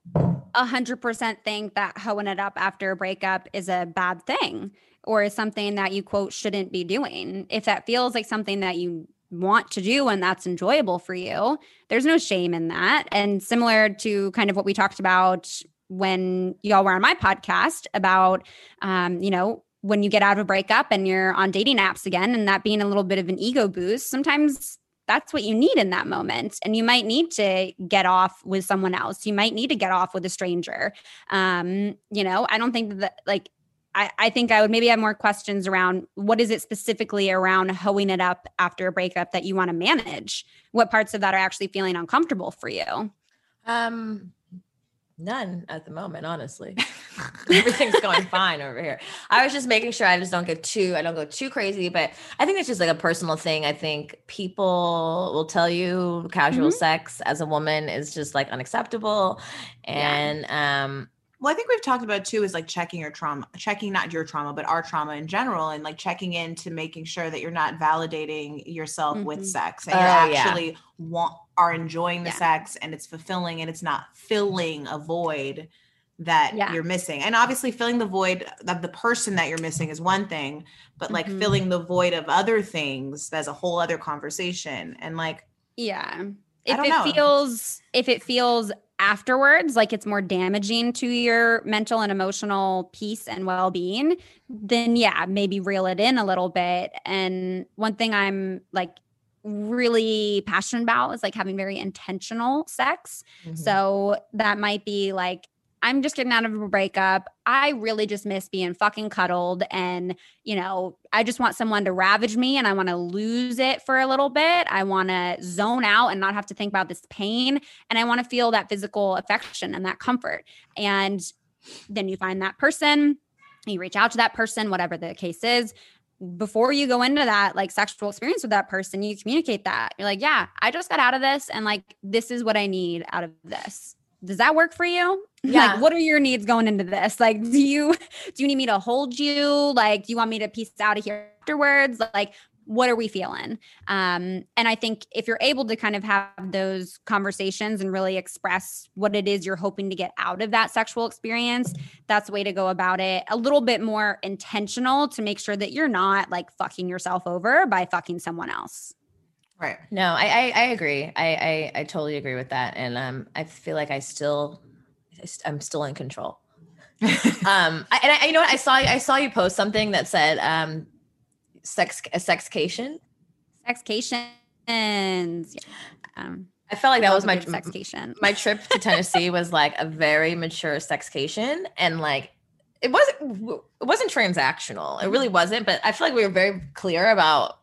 a hundred percent think that hoeing it up after a breakup is a bad thing or is something that you quote shouldn't be doing. If that feels like something that you want to do and that's enjoyable for you, there's no shame in that. And similar to kind of what we talked about when y'all were on my podcast about, um, you know, when you get out of a breakup and you're on dating apps again, and that being a little bit of an ego boost, sometimes that's what you need in that moment. And you might need to get off with someone else. You might need to get off with a stranger. Um, you know, I don't think that like I, I think I would maybe have more questions around what is it specifically around hoeing it up after a breakup that you want to manage? What parts of that are actually feeling uncomfortable for you? Um, none at the moment, honestly. *laughs* Everything's going fine over here. I was just making sure I just don't get too, I don't go too crazy, but I think it's just like a personal thing. I think people will tell you casual Mhm. sex as a woman is just like unacceptable. And um Well, I think we've talked about too is like checking your trauma, checking not your trauma, but our trauma in general, and like checking into making sure that you're not validating yourself with Mhm. sex and you're Oh, yeah. actually want are enjoying the Yeah. sex and it's fulfilling and it's not filling a void that Yeah. you're missing. And obviously, filling the void of the person that you're missing is one thing, but like Mhm. filling the void of other things, that's a whole other conversation. And like, Yeah. If it know. feels if it feels afterwards like it's more damaging to your mental and emotional peace and well-being, then yeah, maybe reel it in a little bit. And one thing I'm like really passionate about is like having very intentional sex. mhm. So that might be like, I'm just getting out of a breakup. I really just miss being fucking cuddled. And, you know, I just want someone to ravage me and I want to lose it for a little bit. I want to zone out and not have to think about this pain. And I want to feel that physical affection and that comfort. And then you find that person, you reach out to that person, whatever the case is before you go into that like sexual experience with that person, you communicate that. You're like, yeah, I just got out of this and like this is what I need out of this. Does that work for you? Yeah. like what are your needs going into this? Like do you do you need me to hold you? Like do you want me to piece out of here afterwards? Like what are we feeling? Um, and I think if you're able to kind of have those conversations and really express what it is you're hoping to get out of that sexual experience, that's the way to go about it. A little bit more intentional to make sure that you're not like fucking yourself over by fucking someone else. right. No, I, I I agree. I, I I totally agree with that, and um, I feel like I still, I st- I'm still in control. *laughs* Um, I, and I, you know what? I saw I saw you post something that said um, sex a sexcation. Sexcations. Yeah. Um, I felt like that was my sexcation. my trip to Tennessee was like a very mature sexcation, and like it wasn't it wasn't transactional. It really wasn't, but I feel like we were very clear about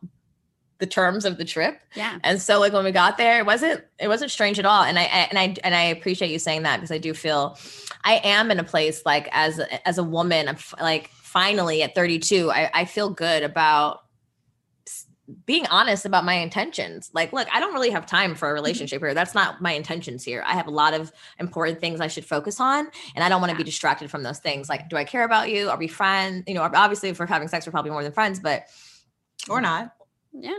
the terms of the trip. yeah. And so like when we got there, it wasn't it wasn't strange at all. And I and I and I appreciate you saying that because I do feel I am in a place like as as a woman, I'm f- like finally at 32, I, I feel good about being honest about my intentions. Like, look, I don't really have time for a mm-hmm. relationship here. That's not my intentions here. I have a lot of important things I should focus on, and I don't want to be distracted from those things. Like, do I care about you? Are we friends? You know, obviously, if we're having sex, we're probably more than friends, but Or mm-hmm. not. Yeah.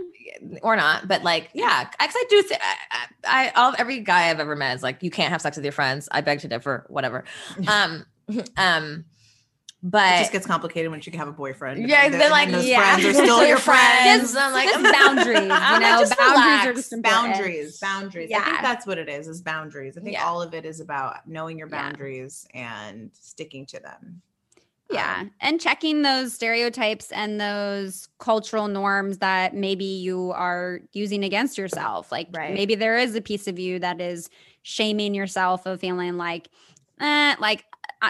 or not, but like, yeah, because I do. Th- I, I, all every guy I've ever met is like, you can't have sex with your friends. I beg to differ. Whatever. *laughs* Um, *laughs* um, but It just gets complicated once you can have a boyfriend. Yeah, and then, like, yeah. friends are *laughs* still your friends. I'm like, boundaries, you know, boundaries are just boundaries boundaries i think that's what it is is boundaries i think Yeah. all of it is about knowing your Yeah. boundaries and sticking to them Yeah. Um, And checking those stereotypes and those cultural norms that maybe you are using against yourself. Like Right. maybe there is a piece of you that is shaming yourself of feeling like, eh, like uh,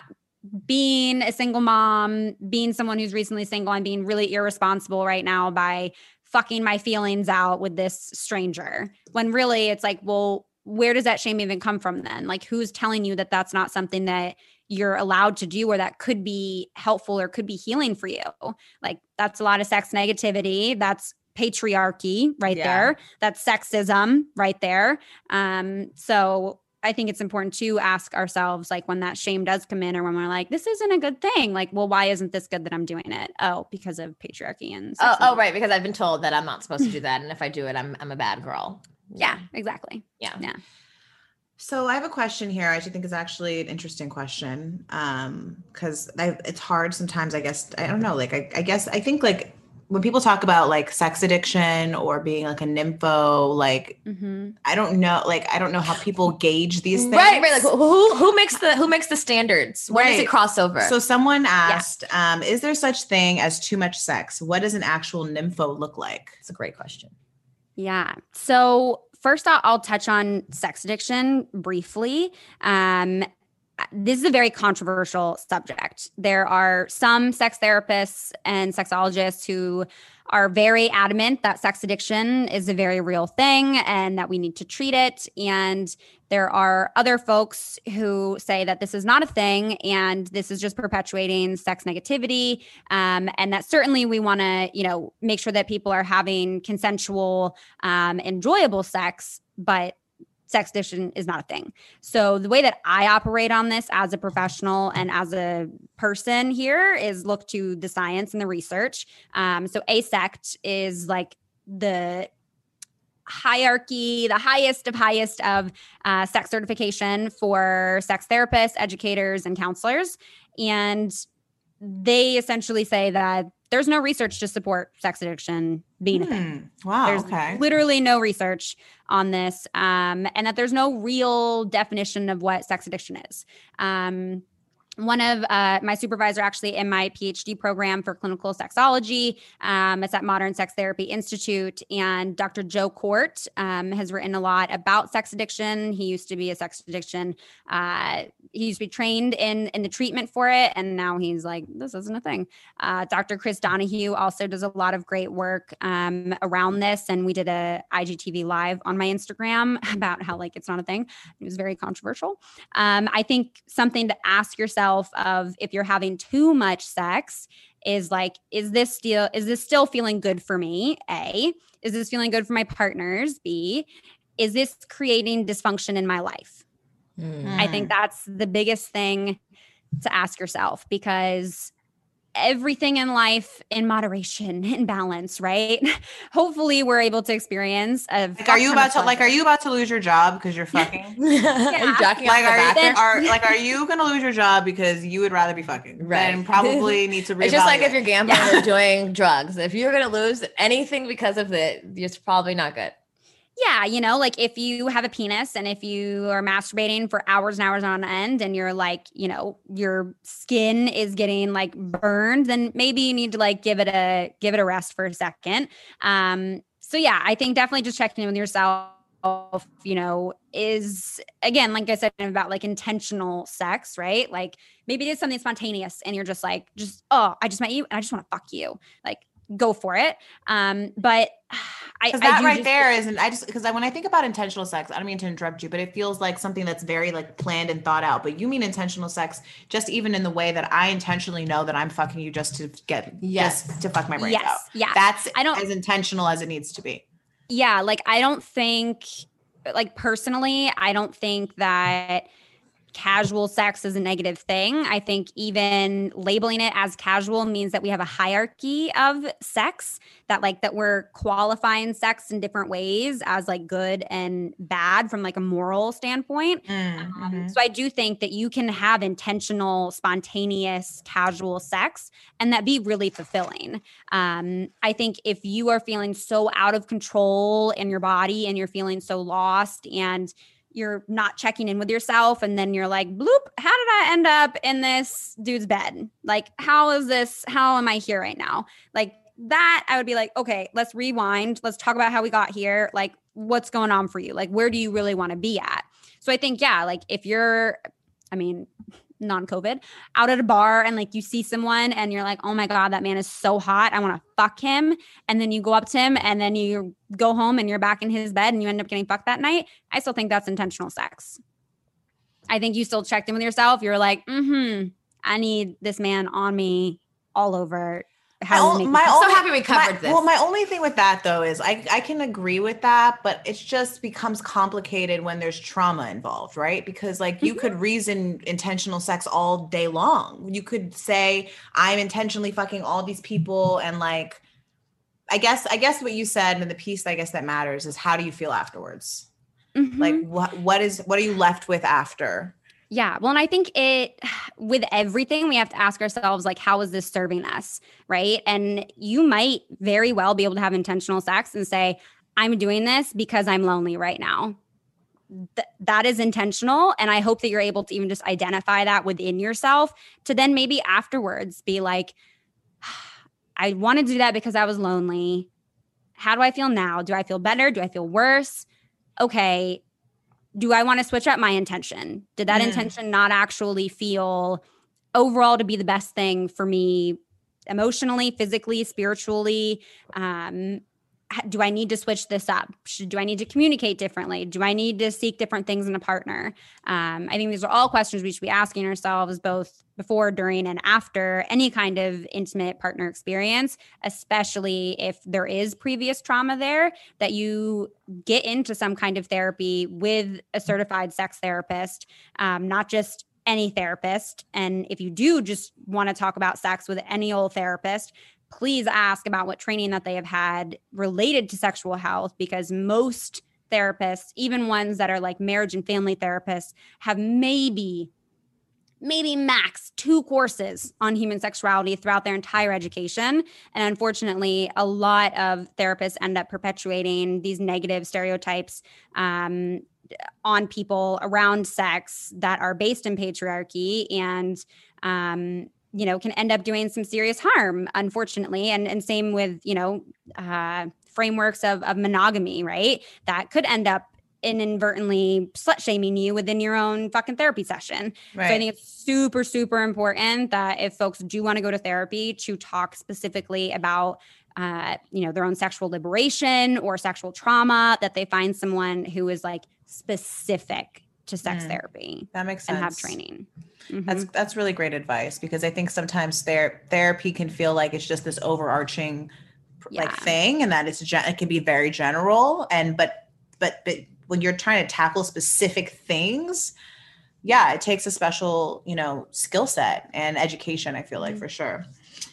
being a single mom, being someone who's recently single, I'm being really irresponsible right now by fucking my feelings out with this stranger. When really it's like, well, where does that shame even come from then? Like, who's telling you that that's not something that you're allowed to do or that could be helpful or could be healing for you? Like, that's a lot of sex negativity. That's patriarchy right Yeah. there. That's sexism right there. Um, so I think it's important to ask ourselves, like, when that shame does come in, or when we're like, "This isn't a good thing." Like, well, why isn't this good that I'm doing it? Oh, because of patriarchy and oh, oh, right, because I've been told that I'm not supposed to do *laughs* that, and if I do it, I'm I'm a bad girl. Yeah, exactly. So i have a question here i think is actually an interesting question um because it's hard sometimes i guess i don't know like I, I guess i think like when people talk about like sex addiction or being like a nympho, like hmm I don't know, like I don't know how people gauge these things. Right, right. Like who who makes the who makes the standards? When does Right. it cross over? So someone asked, um, is there such thing as too much sex? What does an actual nympho look like? it's a great question. Yeah. So first, I'll, touch on sex addiction briefly. Um, this is a very controversial subject. There are some sex therapists and sexologists who are very adamant that sex addiction is a very real thing and that we need to treat it. And there are other folks who say that this is not a thing and this is just perpetuating sex negativity um, and that certainly we want to you know make sure that people are having consensual um, enjoyable sex but sex addiction is not a thing. So the way that i operate on this as a professional and as a person here is look to the science and the research. Um, so AASECT is like the hierarchy the highest of highest of uh, sex certification for sex therapists educators and counselors. And they essentially say that there's no research to support sex addiction being a thing. Hmm. Wow. There's okay. literally no research on this, um, and that there's no real definition of what sex addiction is. Um, one of uh, my supervisor actually in my PhD program for clinical sexology. Um, it's at Modern Sex Therapy Institute, and Dr. Joe Kort um, has written a lot about sex addiction. He used to be a sex addiction. Uh, he used to be trained in in the treatment for it, and now he's like, this isn't a thing. Uh, Dr. Chris Donaghue also does a lot of great work um, around this, and we did a IGTV live on my Instagram *laughs* about how like it's not a thing. It was very controversial. Um, I think something to ask yourself of if you're having too much sex is like, is this still is this still feeling good for me? A, is this feeling good for my partners? B, is this creating dysfunction in my life? Hmm. I think that's the biggest thing to ask yourself because everything in life in moderation in balance right *laughs* hopefully we're able to experience a Like, are you about to like? Are you about to lose your job because you're *laughs* fucking? *laughs* Are you jacking like, are, the you, are like, are you gonna lose your job because you would rather be fucking? Right. And probably need to. It's just like if you're gambling or doing drugs. If you're gonna lose anything because of it, it's probably not good. Yeah you know like if you have a penis and if you are masturbating for hours and hours on end and you're like you know your skin is getting like burned then maybe you need to like give it a give it a rest for a second. Um so yeah i think definitely just checking in with yourself you know is again like i said about like intentional sex right? Like maybe it is something spontaneous and you're just like just oh i just met you and i just want to fuck you. Like go for it um but *sighs* i, I that do right just- there isn't. I just because I, when I think about intentional sex, I don't mean to interrupt you, but it feels like something that's very like planned and thought out. But you mean intentional sex, just even in the way that I intentionally know that I'm fucking you just to get Yes. just to fuck my brains yes out. yeah That's I don't- as intentional as it needs to be. yeah like i don't think like personally i don't think that casual sex is a negative thing i think even labeling it as casual means that we have a hierarchy of sex that like that we're qualifying sex in different ways as like good and bad from like a moral standpoint um, mhm. so I do think that you can have intentional, spontaneous, casual sex and that be really fulfilling. Um, I think if you are feeling so out of control in your body and you're feeling so lost and you're not checking in with yourself and then you're like bloop how did i end up in this dude's bed? Like how is this how am i here right now? Like that i would be like okay let's rewind. Let's talk about how we got here. Like what's going on for you? Like where do you really want to be at? So I think, yeah, like if you're, I mean, non COVID, out at a bar and like you see someone and you're like, oh my God, that man is so hot. I want to fuck him. And then you go up to him and then you go home and you're back in his bed and you end up getting fucked that night. I still think that's intentional sex. I think you still checked in with yourself. You're like, mm hmm, I need this man on me all over. How My does ol- it make me my feel? I'm so only- happy we covered my- this. Well, my only thing with that though is I I can agree with that, but it just becomes complicated when there's trauma involved, right? Because like you Mhm. could reason intentional sex all day long. You could say I'm intentionally fucking all these people and like I guess I guess what you said and the piece I guess that matters is how do you feel afterwards? Mhm. Like what what is what are you left with after? Yeah. Well, and I think it, *sighs* with everything, we have to ask ourselves, like, how is this serving us? Right. And you might very well be able to have intentional sex and say, I'm doing this because I'm lonely right now. Th- that is intentional. And I hope that you're able to even just identify that within yourself to then maybe afterwards be like, I want to do that because I was lonely. How do I feel now? Do I feel better? Do I feel worse? Okay, do I want to switch up my intention? Did that mm. intention not actually feel overall to be the best thing for me emotionally, physically, spiritually? Um, do I need to switch this up? Should, do I need to communicate differently? Do I need to seek different things in a partner? Um, I think these are all questions we should be asking ourselves both before, during, and after any kind of intimate partner experience, especially if there is previous trauma there, that you get into some kind of therapy with a certified sex therapist, um, not just any therapist. And if you do just want to talk about sex with any old therapist, please ask about what training that they have had related to sexual health because most therapists, even ones that are like marriage and family therapists, have maybe maybe max two courses on human sexuality throughout their entire education. And unfortunately, a lot of therapists end up perpetuating these negative stereotypes um, on people around sex that are based in patriarchy and um, you know can end up doing some serious harm unfortunately and and same with you know uh, frameworks of of monogamy right that could end up inadvertently slut shaming you within your own fucking therapy session. Right. So I think it's super, super important that if folks do want to go to therapy to talk specifically about uh, you know, their own sexual liberation or sexual trauma, that they find someone who is like specific to sex mm, therapy. That makes sense. And have training. Mm-hmm. That's that's really great advice because I think sometimes ther- therapy can feel like it's just this overarching yeah. like thing, and that it's gen- it can be very general. And but but but when you're trying to tackle specific things, yeah, it takes a special you know skill set and education. I feel like mm-hmm. for sure.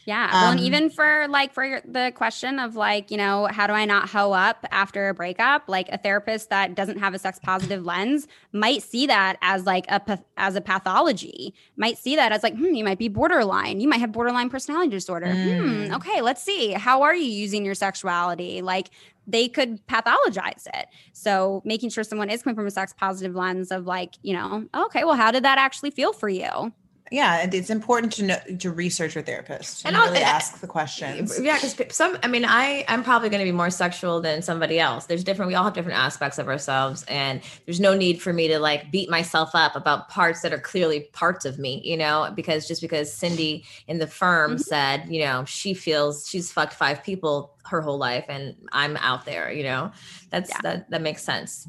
Yeah. Well, and um, even for like for the question of like, you know, how do I not hoe up after a breakup? Like a therapist that doesn't have a sex positive lens might see that as like a as a pathology. Might see that as like, hmm, you might be borderline. You might have borderline personality disorder. Hmm, mm. Hmm. Okay, let's see. How are you using your sexuality? Like they could pathologize it. So making sure someone is coming from a sex positive lens of like, you know, okay, well, how did that actually feel for you? Yeah it's important to know to research your therapist. And, really ask the questions. yeah because some i mean i i'm probably going to be more sexual than somebody else. There's different we all have different aspects of ourselves and there's no need for me to like beat myself up about parts that are clearly parts of me you know? Because just because cindy in the firm mm-hmm. said you know she feels she's fucked five people her whole life and i'm out there you know? That's yeah. that that makes sense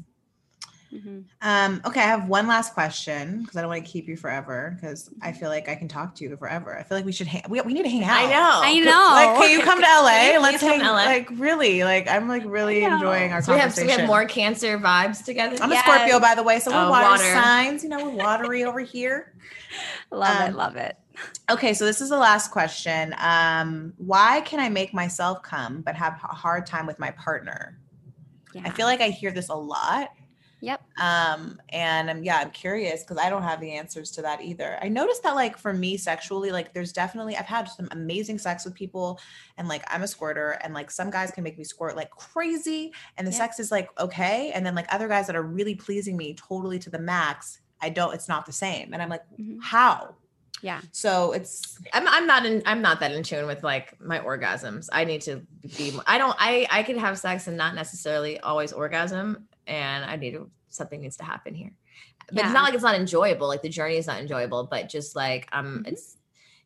Mm-hmm. Um, okay, I have one last question because I don't want to keep you forever because I feel like I can talk to you forever. I feel like we should hang. We, we need to hang out. I know. I know. Like, can you come to *laughs* LA? Let's hang. LA? Like, really? Like, I'm like really enjoying our so conversation. We have, so we have more Cancer vibes together. I'm yes. a Scorpio, by the way, so we're oh, water, water, signs. You know, we're watery over here. *laughs* Love um, it. Love it. Okay, so this is the last question. Um, why can I make myself come but have a hard time with my partner? Yeah. I feel like I hear this a lot. Yep. Um, and I'm yeah, I'm curious because I don't have the answers to that either. I noticed that like for me sexually, like there's definitely I've had some amazing sex with people and like I'm a squirter and like some guys can make me squirt like crazy and the yep. sex is like okay. And then like other guys that are really pleasing me totally to the max, I don't, it's not the same. And I'm like, mm-hmm. how? Yeah. So it's I'm I'm not in I'm not that in tune with like my orgasms. I need to be I don't I I could have sex and not necessarily always orgasm and I need to, something needs to happen here. But yeah. it's not like it's not enjoyable. Like the journey is not enjoyable, but just like um mm-hmm. it's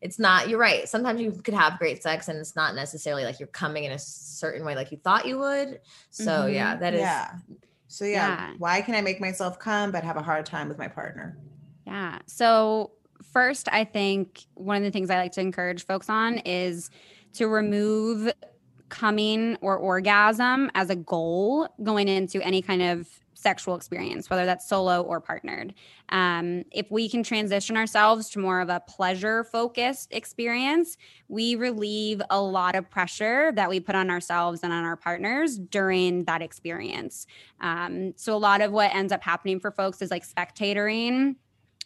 it's not you're right. Sometimes you could have great sex and it's not necessarily like you're coming in a certain way like you thought you would. So mm-hmm. yeah, that is yeah. So yeah, yeah, why can I make myself come but have a hard time with my partner? Yeah. So first, I think one of the things I like to encourage folks on is to remove coming or orgasm as a goal going into any kind of sexual experience, whether that's solo or partnered. Um, if we can transition ourselves to more of a pleasure focused experience, we relieve a lot of pressure that we put on ourselves and on our partners during that experience. Um, so, a lot of what ends up happening for folks is like spectatoring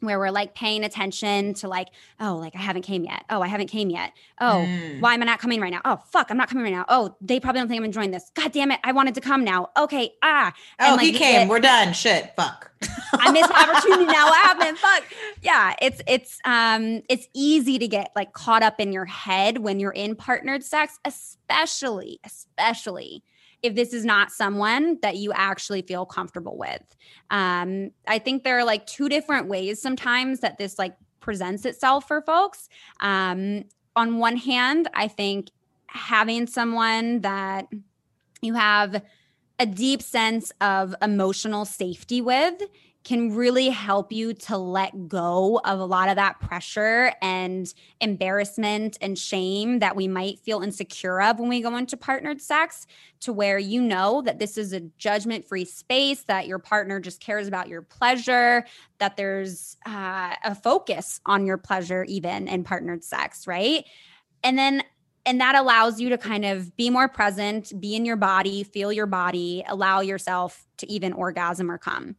where we're like paying attention to like, oh, like I haven't came yet. Oh, I haven't came yet. Oh, Mm. why am I not coming right now? Oh, fuck, I'm not coming right now. Oh, they probably don't think I'm enjoying this. God damn it. I wanted to come now. Okay. Ah, Oh, and, like, he came. get- We're done. Shit. Fuck. I missed my opportunity now. What happened? *laughs* Fuck. Yeah, it's it's um it's easy to get like caught up in your head when you're in partnered sex, especially especially if this is not someone that you actually feel comfortable with. Um, I think there are like two different ways sometimes that this like presents itself for folks. Um, on one hand, I think having someone that you have a deep sense of emotional safety with can really help you to let go of a lot of that pressure and embarrassment and shame that we might feel insecure of when we go into partnered sex to where you know that this is a judgment free space that your partner just cares about your pleasure that there's uh, a focus on your pleasure even in partnered sex right? And then and that allows you to kind of be more present be in your body feel your body allow yourself to even orgasm or come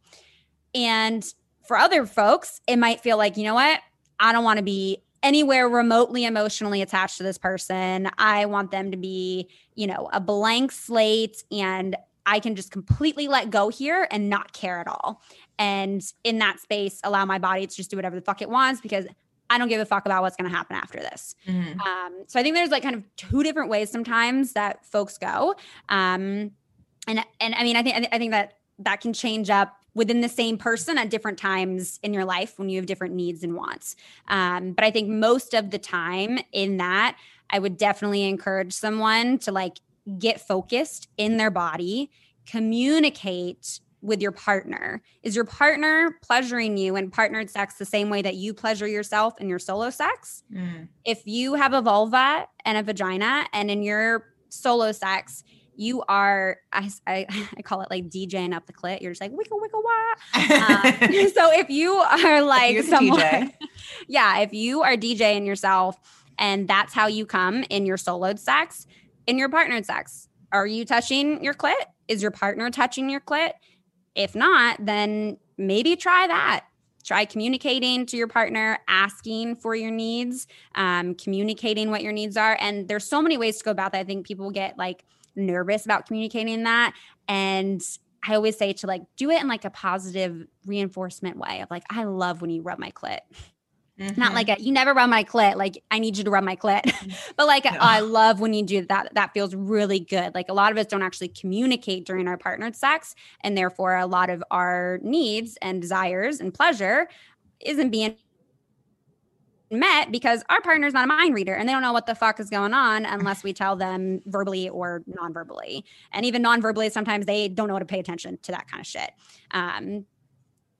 and for other folks, it might feel like, you know what? I don't want to be anywhere remotely emotionally attached to this person. I want them to be, you know, a blank slate and I can just completely let go here and not care at all. And in that space, allow my body to just do whatever the fuck it wants because I don't give a fuck about what's going to happen after this. Mhm. Um, so I think there's like kind of two different ways sometimes that folks go. Um, and and I mean I think I think that that can change up within the same person at different times in your life when you have different needs and wants. Um, but I think most of the time in that, I would definitely encourage someone to like get focused in their body, communicate with your partner. Is your partner pleasuring you in partnered sex the same way that you pleasure yourself in your solo sex? Mm. if you have a vulva and a vagina and in your solo sex you are I, I, *laughs* I call it like djing up the clit. You're just like wiggle wiggle wah. *laughs* Um, *laughs* so if you are like someone DJ. yeah if you are djing yourself and that's how you come in your soloed sex in your partnered sex are you touching your clit? Is your partner touching your clit? If not then maybe try that. Try communicating to your partner asking for your needs um, communicating what your needs are and there's so many ways to go about that. I think people get like nervous about communicating that. And i always say to like do it in like a positive reinforcement way of like i love when you rub my clit. Not Mhm. like a you never rub my clit. Like i need you to rub my clit. *laughs* But like a, No. i love when you do that. That feels really good. Like a lot of us don't actually communicate during our partnered sex and therefore a lot of our needs and desires and pleasure isn't being met because our partner's not a mind reader and they don't know what the fuck is going on unless we tell them verbally or non-verbally and even non-verbally sometimes they don't know how to pay attention to that kind of shit um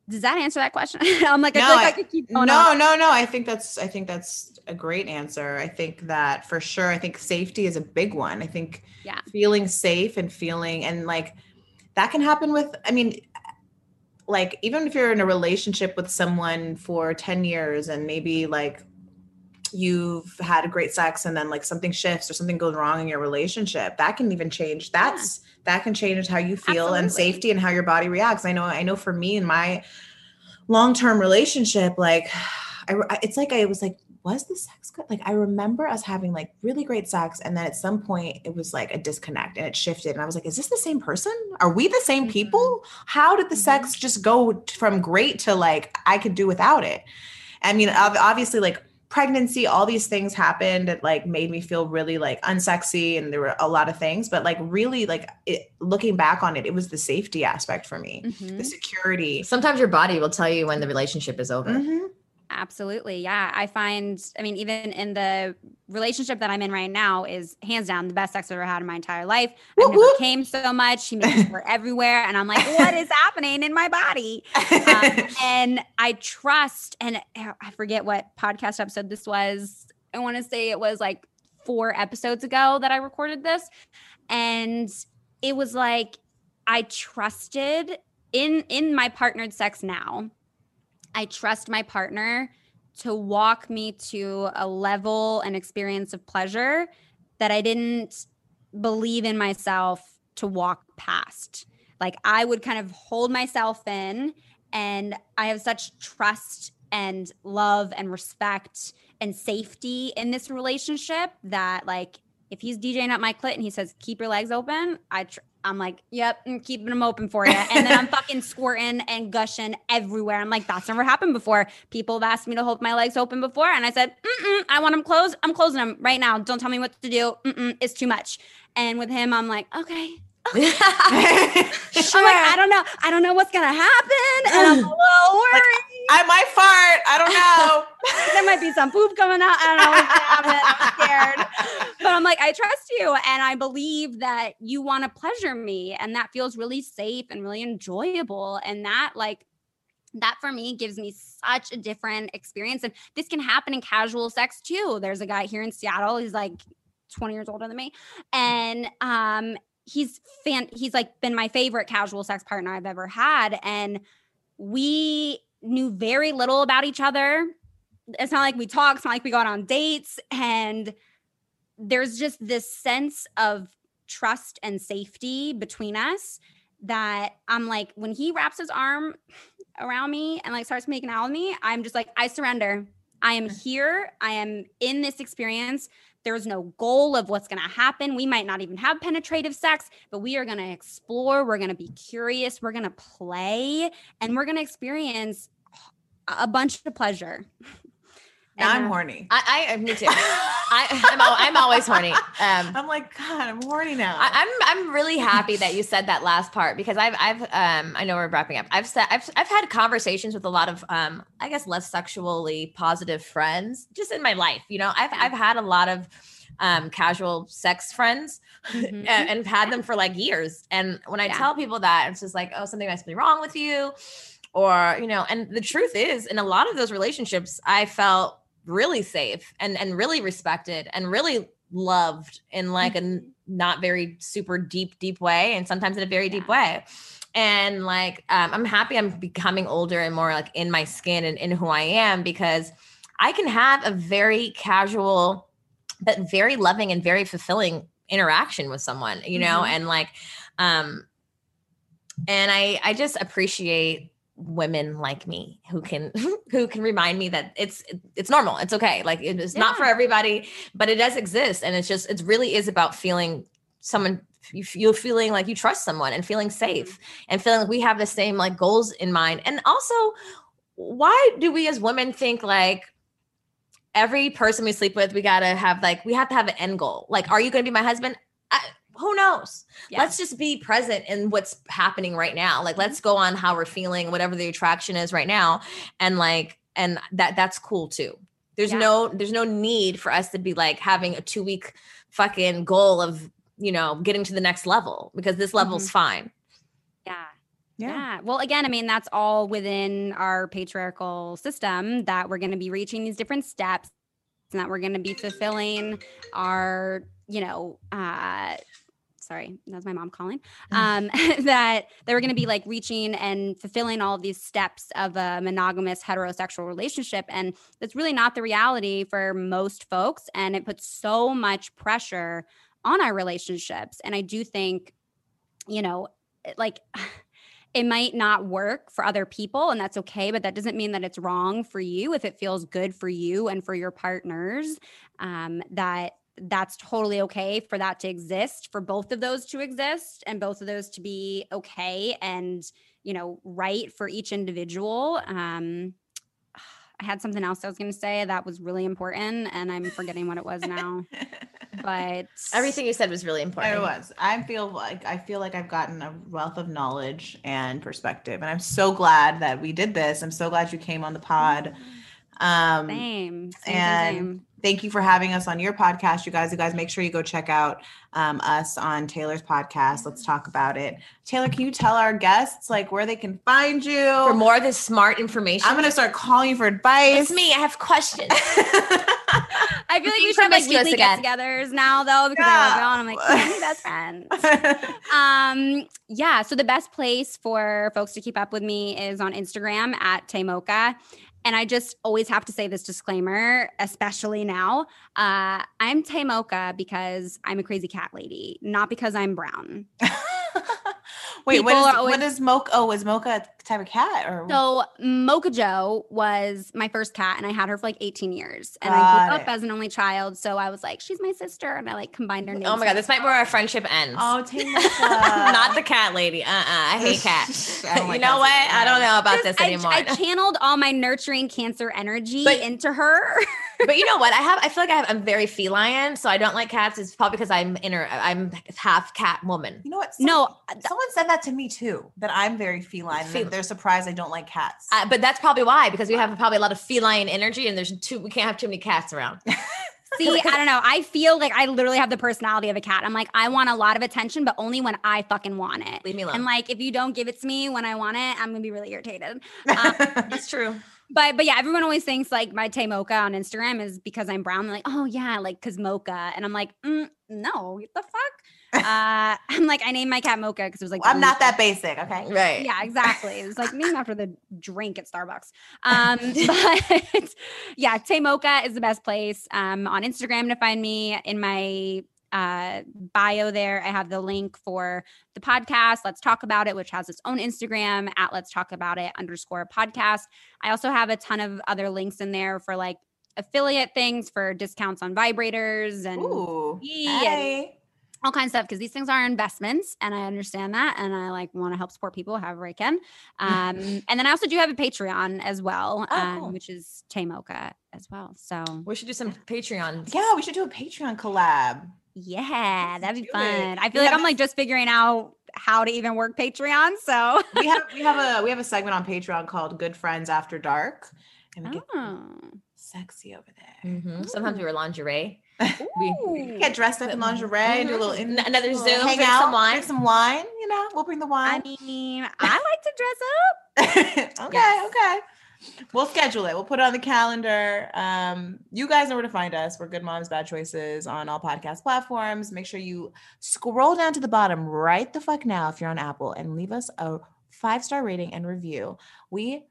does that answer that question *laughs* i'm like i No, feel like i, I- could keep going no, on. no, no. I think that's I think that's a great answer. I think that for sure. I think safety is a big one. I think Yeah. feeling safe and feeling and like that can happen with I mean like even if you're in a relationship with someone for 10 years and maybe like you've had great sex and then like something shifts or something goes wrong in your relationship that can even change. That's that can change how you feel and safety and how your body reacts. I know i know for me in my long-term relationship like *sighs* I, I- it's like i was like was the sex good like i remember us having like really great sex and then at some point it was like a disconnect and it shifted and i was like is this the same person are we the same people how did the sex just go from great to like i could do without it i mean obviously like pregnancy all these things happened that like made me feel really like unsexy and there were a lot of things but like really like it, looking back on it it was the safety aspect for me Mhm. the security Sometimes your body will tell you when the relationship is over. Mhm. Absolutely. Yeah. I find, I mean, even in the relationship that I'm in right now is hands down the best sex I've ever had in my entire life. I never whoop. came so much. He makes me squirt everywhere. And I'm like, what is *laughs* happening in my body? Um, *laughs* and I trust, and I forget what podcast episode this was. I want to say it was like four episodes ago that I recorded this. And it was like, I trusted in in my partnered sex now I trust my partner to walk me to a level and experience of pleasure that I didn't believe in myself to walk past. Like I would kind of hold myself in, and I have such trust and love and respect and safety in this relationship that like if he's DJing up my clit and he says keep your legs open, I tr- I'm like, yep, I'm keeping them open for you. And then I'm fucking squirting and gushing everywhere. I'm like, that's never happened before. People have asked me to hold my legs open before. And I said, Mm-mm, I want them closed. I'm closing them right now. Don't tell me what to do. Mm-mm, it's too much. And with him, I'm like, okay. *laughs* I'm like, I don't know. I don't know what's going to happen. And I'm a *laughs* little worried. I might fart. I don't know. *laughs* there might be some poop coming out. I don't know what's gonna happen. I'm scared. But I'm like, I trust you. And I believe that you want to pleasure me. And that feels really safe and really enjoyable. And that, like, that for me gives me such a different experience. And this can happen in casual sex too. There's a guy here in Seattle. He's like 20 years older than me. And um, he's fan he's like been my favorite casual sex partner I've ever had. And we knew very little about each other. It's not like we talked, it's not like we got on dates. And there's just this sense of trust and safety between us that I'm like, when he wraps his arm around me and like starts making out with me, I'm just like, I surrender. I am here. I am in this experience. There's no goal of what's going to happen. We might not even have penetrative sex, but we are going to explore. We're going to be curious. We're going to play and we're going to experience a bunch of pleasure. *laughs* Now I'm uh, horny. I, I me too. I, *laughs* I'm, I'm always horny. Um, I'm like, God, I'm horny now. I, I'm I'm really happy that you said that last part because I've I've um I know we're wrapping up. I've said I've I've had conversations with a lot of um I guess less sexually positive friends just in my life. You know, I've I've had a lot of um casual sex friends Mhm. *laughs* and, and had them for like years. And when I Yeah. tell people that, it's just like, oh, something must be wrong with you. Or, you know, and the truth is, in a lot of those relationships, I felt really safe and and really respected and really loved in like a not very super deep, deep way, and sometimes in a very deep way. And like, um, I'm happy I'm becoming older and more like in my skin and in who I am because I can have a very casual, but very loving and very fulfilling interaction with someone, you know, Mhm. and like, um, and I I just appreciate women like me who can *laughs* who can remind me that it's it's normal it's okay like it is not for everybody but it does exist and it's just it really is about feeling someone you are feeling like you trust someone and feeling safe mm-hmm. and feeling like we have the same like goals in mind and also why do we as women think like every person we sleep with we gotta have like we have to have an end goal? Like are you gonna be my husband? I, who knows Yeah. let's just be present in what's happening right now like let's go on how we're feeling whatever the attraction is right now and like and that that's cool too there's Yeah. no there's no need for us to be like having a two week fucking goal of you know getting to the next level because this level's fine yeah. yeah. Yeah. Well, again, I mean, that's all within our patriarchal system that we're going to be reaching these different steps and that we're going to be fulfilling our, you know, uh, sorry, that was my mom calling. *laughs* Um, *laughs* that they we're going to be like reaching and fulfilling all of these steps of a monogamous heterosexual relationship, and that's really not the reality for most folks, and it puts so much pressure on our relationships. And I do think, you know, like *sighs* it might not work for other people and that's okay but that doesn't mean that it's wrong for you if it feels good for you and for your partners um, that that's totally okay for that to exist for both of those to exist and both of those to be okay and you know right for each individual um, *sighs* i had something else i was going to say that was really important and i'm forgetting what it was now but *laughs* everything you said was really important It was. I feel like I feel like I've gotten a wealth of knowledge and perspective, and I'm so glad that we did this. I'm so glad you came on the pod. Um, same, same, same, and same. thank you for having us on your podcast, you guys. You guys, make sure you go check out um, us on Taylor's podcast. Let's talk about it. Taylor, can you tell our guests like where they can find you? for more of this smart information I'm gonna start calling you for advice. it's me i have questions *laughs* I feel like you should have like weekly get-togethers now, though, because Yeah. I love you all. I'm like, we're best friends. *laughs* Um, yeah. So the best place for folks to keep up with me is on Instagram at Tay Mocha. And I just always have to say this disclaimer, especially now. Uh, I'm Tay Mocha because I'm a crazy cat lady, not because I'm brown. *laughs* Wait, what People is are always- what is mocha? Oh, is mocha type of cat or So Mocha Joe was my first cat, and I had her for like 18 years. And I grew it. up as an only child, so I was like, she's my sister, and I like combined her names. Oh my god, this might be where our friendship ends. Oh, *laughs* Taylor. Not the cat lady. Uh uh I hate cats. *laughs* I like *laughs* you know cats what? I don't know about this I, anymore. I channeled all my nurturing cancer energy But- into her. but you know what? I have. I feel like I have, I'm very feline, so I don't like cats. It's probably because I'm inner. I'm half cat woman. You know what? no, Someone said that to me too. That I'm very feline. and They're surprised I don't like cats. Uh, but that's probably why, because we have probably a lot of feline energy, and there's two. We can't have too many cats around. *laughs* See, I don't know. I feel like I literally have the personality of a cat. I'm like, I want a lot of attention, but only when I fucking want it. Leave me alone. And like, if you don't give it to me when I want it, I'm gonna be really irritated. *laughs* Um, That's true. but but yeah, everyone always thinks like my Tay Mocha on Instagram is because I'm brown. They're like, oh yeah, like cause mocha, and I'm like, mm, no, what the fuck? Uh, *laughs* I'm like, I named my cat Mocha because it was like I'm not that basic. Okay. Right. Yeah, exactly. It was like *laughs* named after the drink at Starbucks. Um, *laughs* but yeah, Tay Mocha is the best place. Um, on Instagram to find me in my uh, bio there. I have the link for the podcast. Let's talk about it, which has its own Instagram at Let's Talk About It underscore podcast. I also have a ton of other links in there for like affiliate things for discounts on vibrators and Ooh. Yeah. Hey. all kinds of stuff because these things are investments and I understand that and I like want to help support people however I can. Um, *laughs* and then I also do have a Patreon as well, Oh, um, cool. which is Tay Mocha as well. So We should do some Patreon. Yeah, we should do a Patreon collab. yeah, that'd be do it. fun. I We feel like have I'm like just figuring out how to even work Patreon. So We have *laughs* we have a we have a segment on Patreon called Good Friends After Dark. And we get oh. sexy over there. Mhm. Sometimes we wear lingerie. *laughs* Ooh. Get dressed up in lingerie and do a little in, another Zoom, hang drink out, some wine. drink some wine. You know, we'll bring the wine. I mean, I like to dress up. *laughs* okay, Yes. okay. We'll schedule it. We'll put it on the calendar. Um, you guys know where to find us. We're Good Moms, Bad Choices on all podcast platforms. Make sure you scroll down to the bottom right the fuck now if you're on Apple and leave us a five star rating and review. We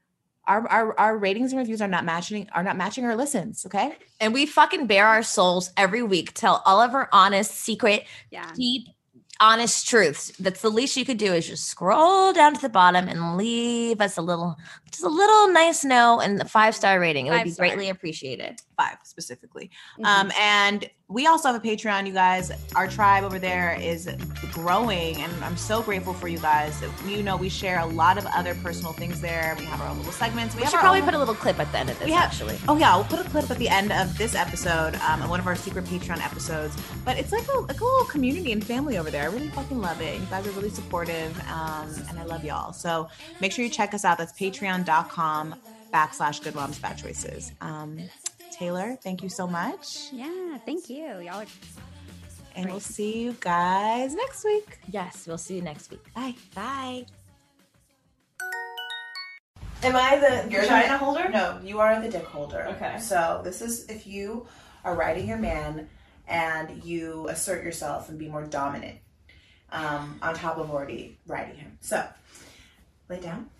our, our our ratings and reviews are not matching are not matching our listens. Okay. And we fucking bare our souls every week, tell all of our honest, secret, Yeah. deep, honest truths. That's the least you could do is just scroll down to the bottom and leave us a little, just a little nice note and a five star rating. It would be star. greatly appreciated. Five specifically. Mhm. Um, and we also have a Patreon, you guys. Our tribe over there is growing, and I'm so grateful for you guys. You know, we share a lot of other personal things there. We have our own little segments. We, have should probably own- put a little clip at the end of this, We have- actually. Oh yeah, we'll put a clip at the end of this episode, um, and one of our secret Patreon episodes. But it's like a, like a little community and family over there. I really fucking love it. You guys are really supportive, um, and I love y'all. So make sure you check us out. That's patreon.com backslash good moms bad choices. Um, Taylor, thank you so much. Yeah. Thank you. Y'all are And we'll see you guys next week. Yes, we'll see you next week. Bye. Bye. Am I the You're the vagina holder? No, you are the dick holder. Okay. So this is if you are riding your man and you assert yourself and be more dominant um, on top of already riding him. So lay down.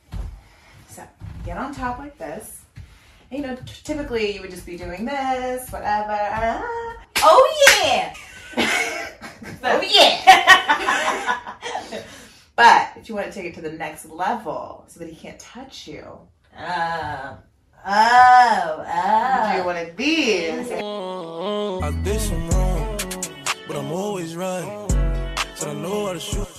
So get on top like this. You know, typically you would just be doing this, whatever. Ah. Oh yeah! *laughs* oh yeah! *laughs* but if you want to take it to the next level so that he can't touch you. Uh, oh, oh. Do want to these. I did some wrong, but I'm always right. So I know how to shoot.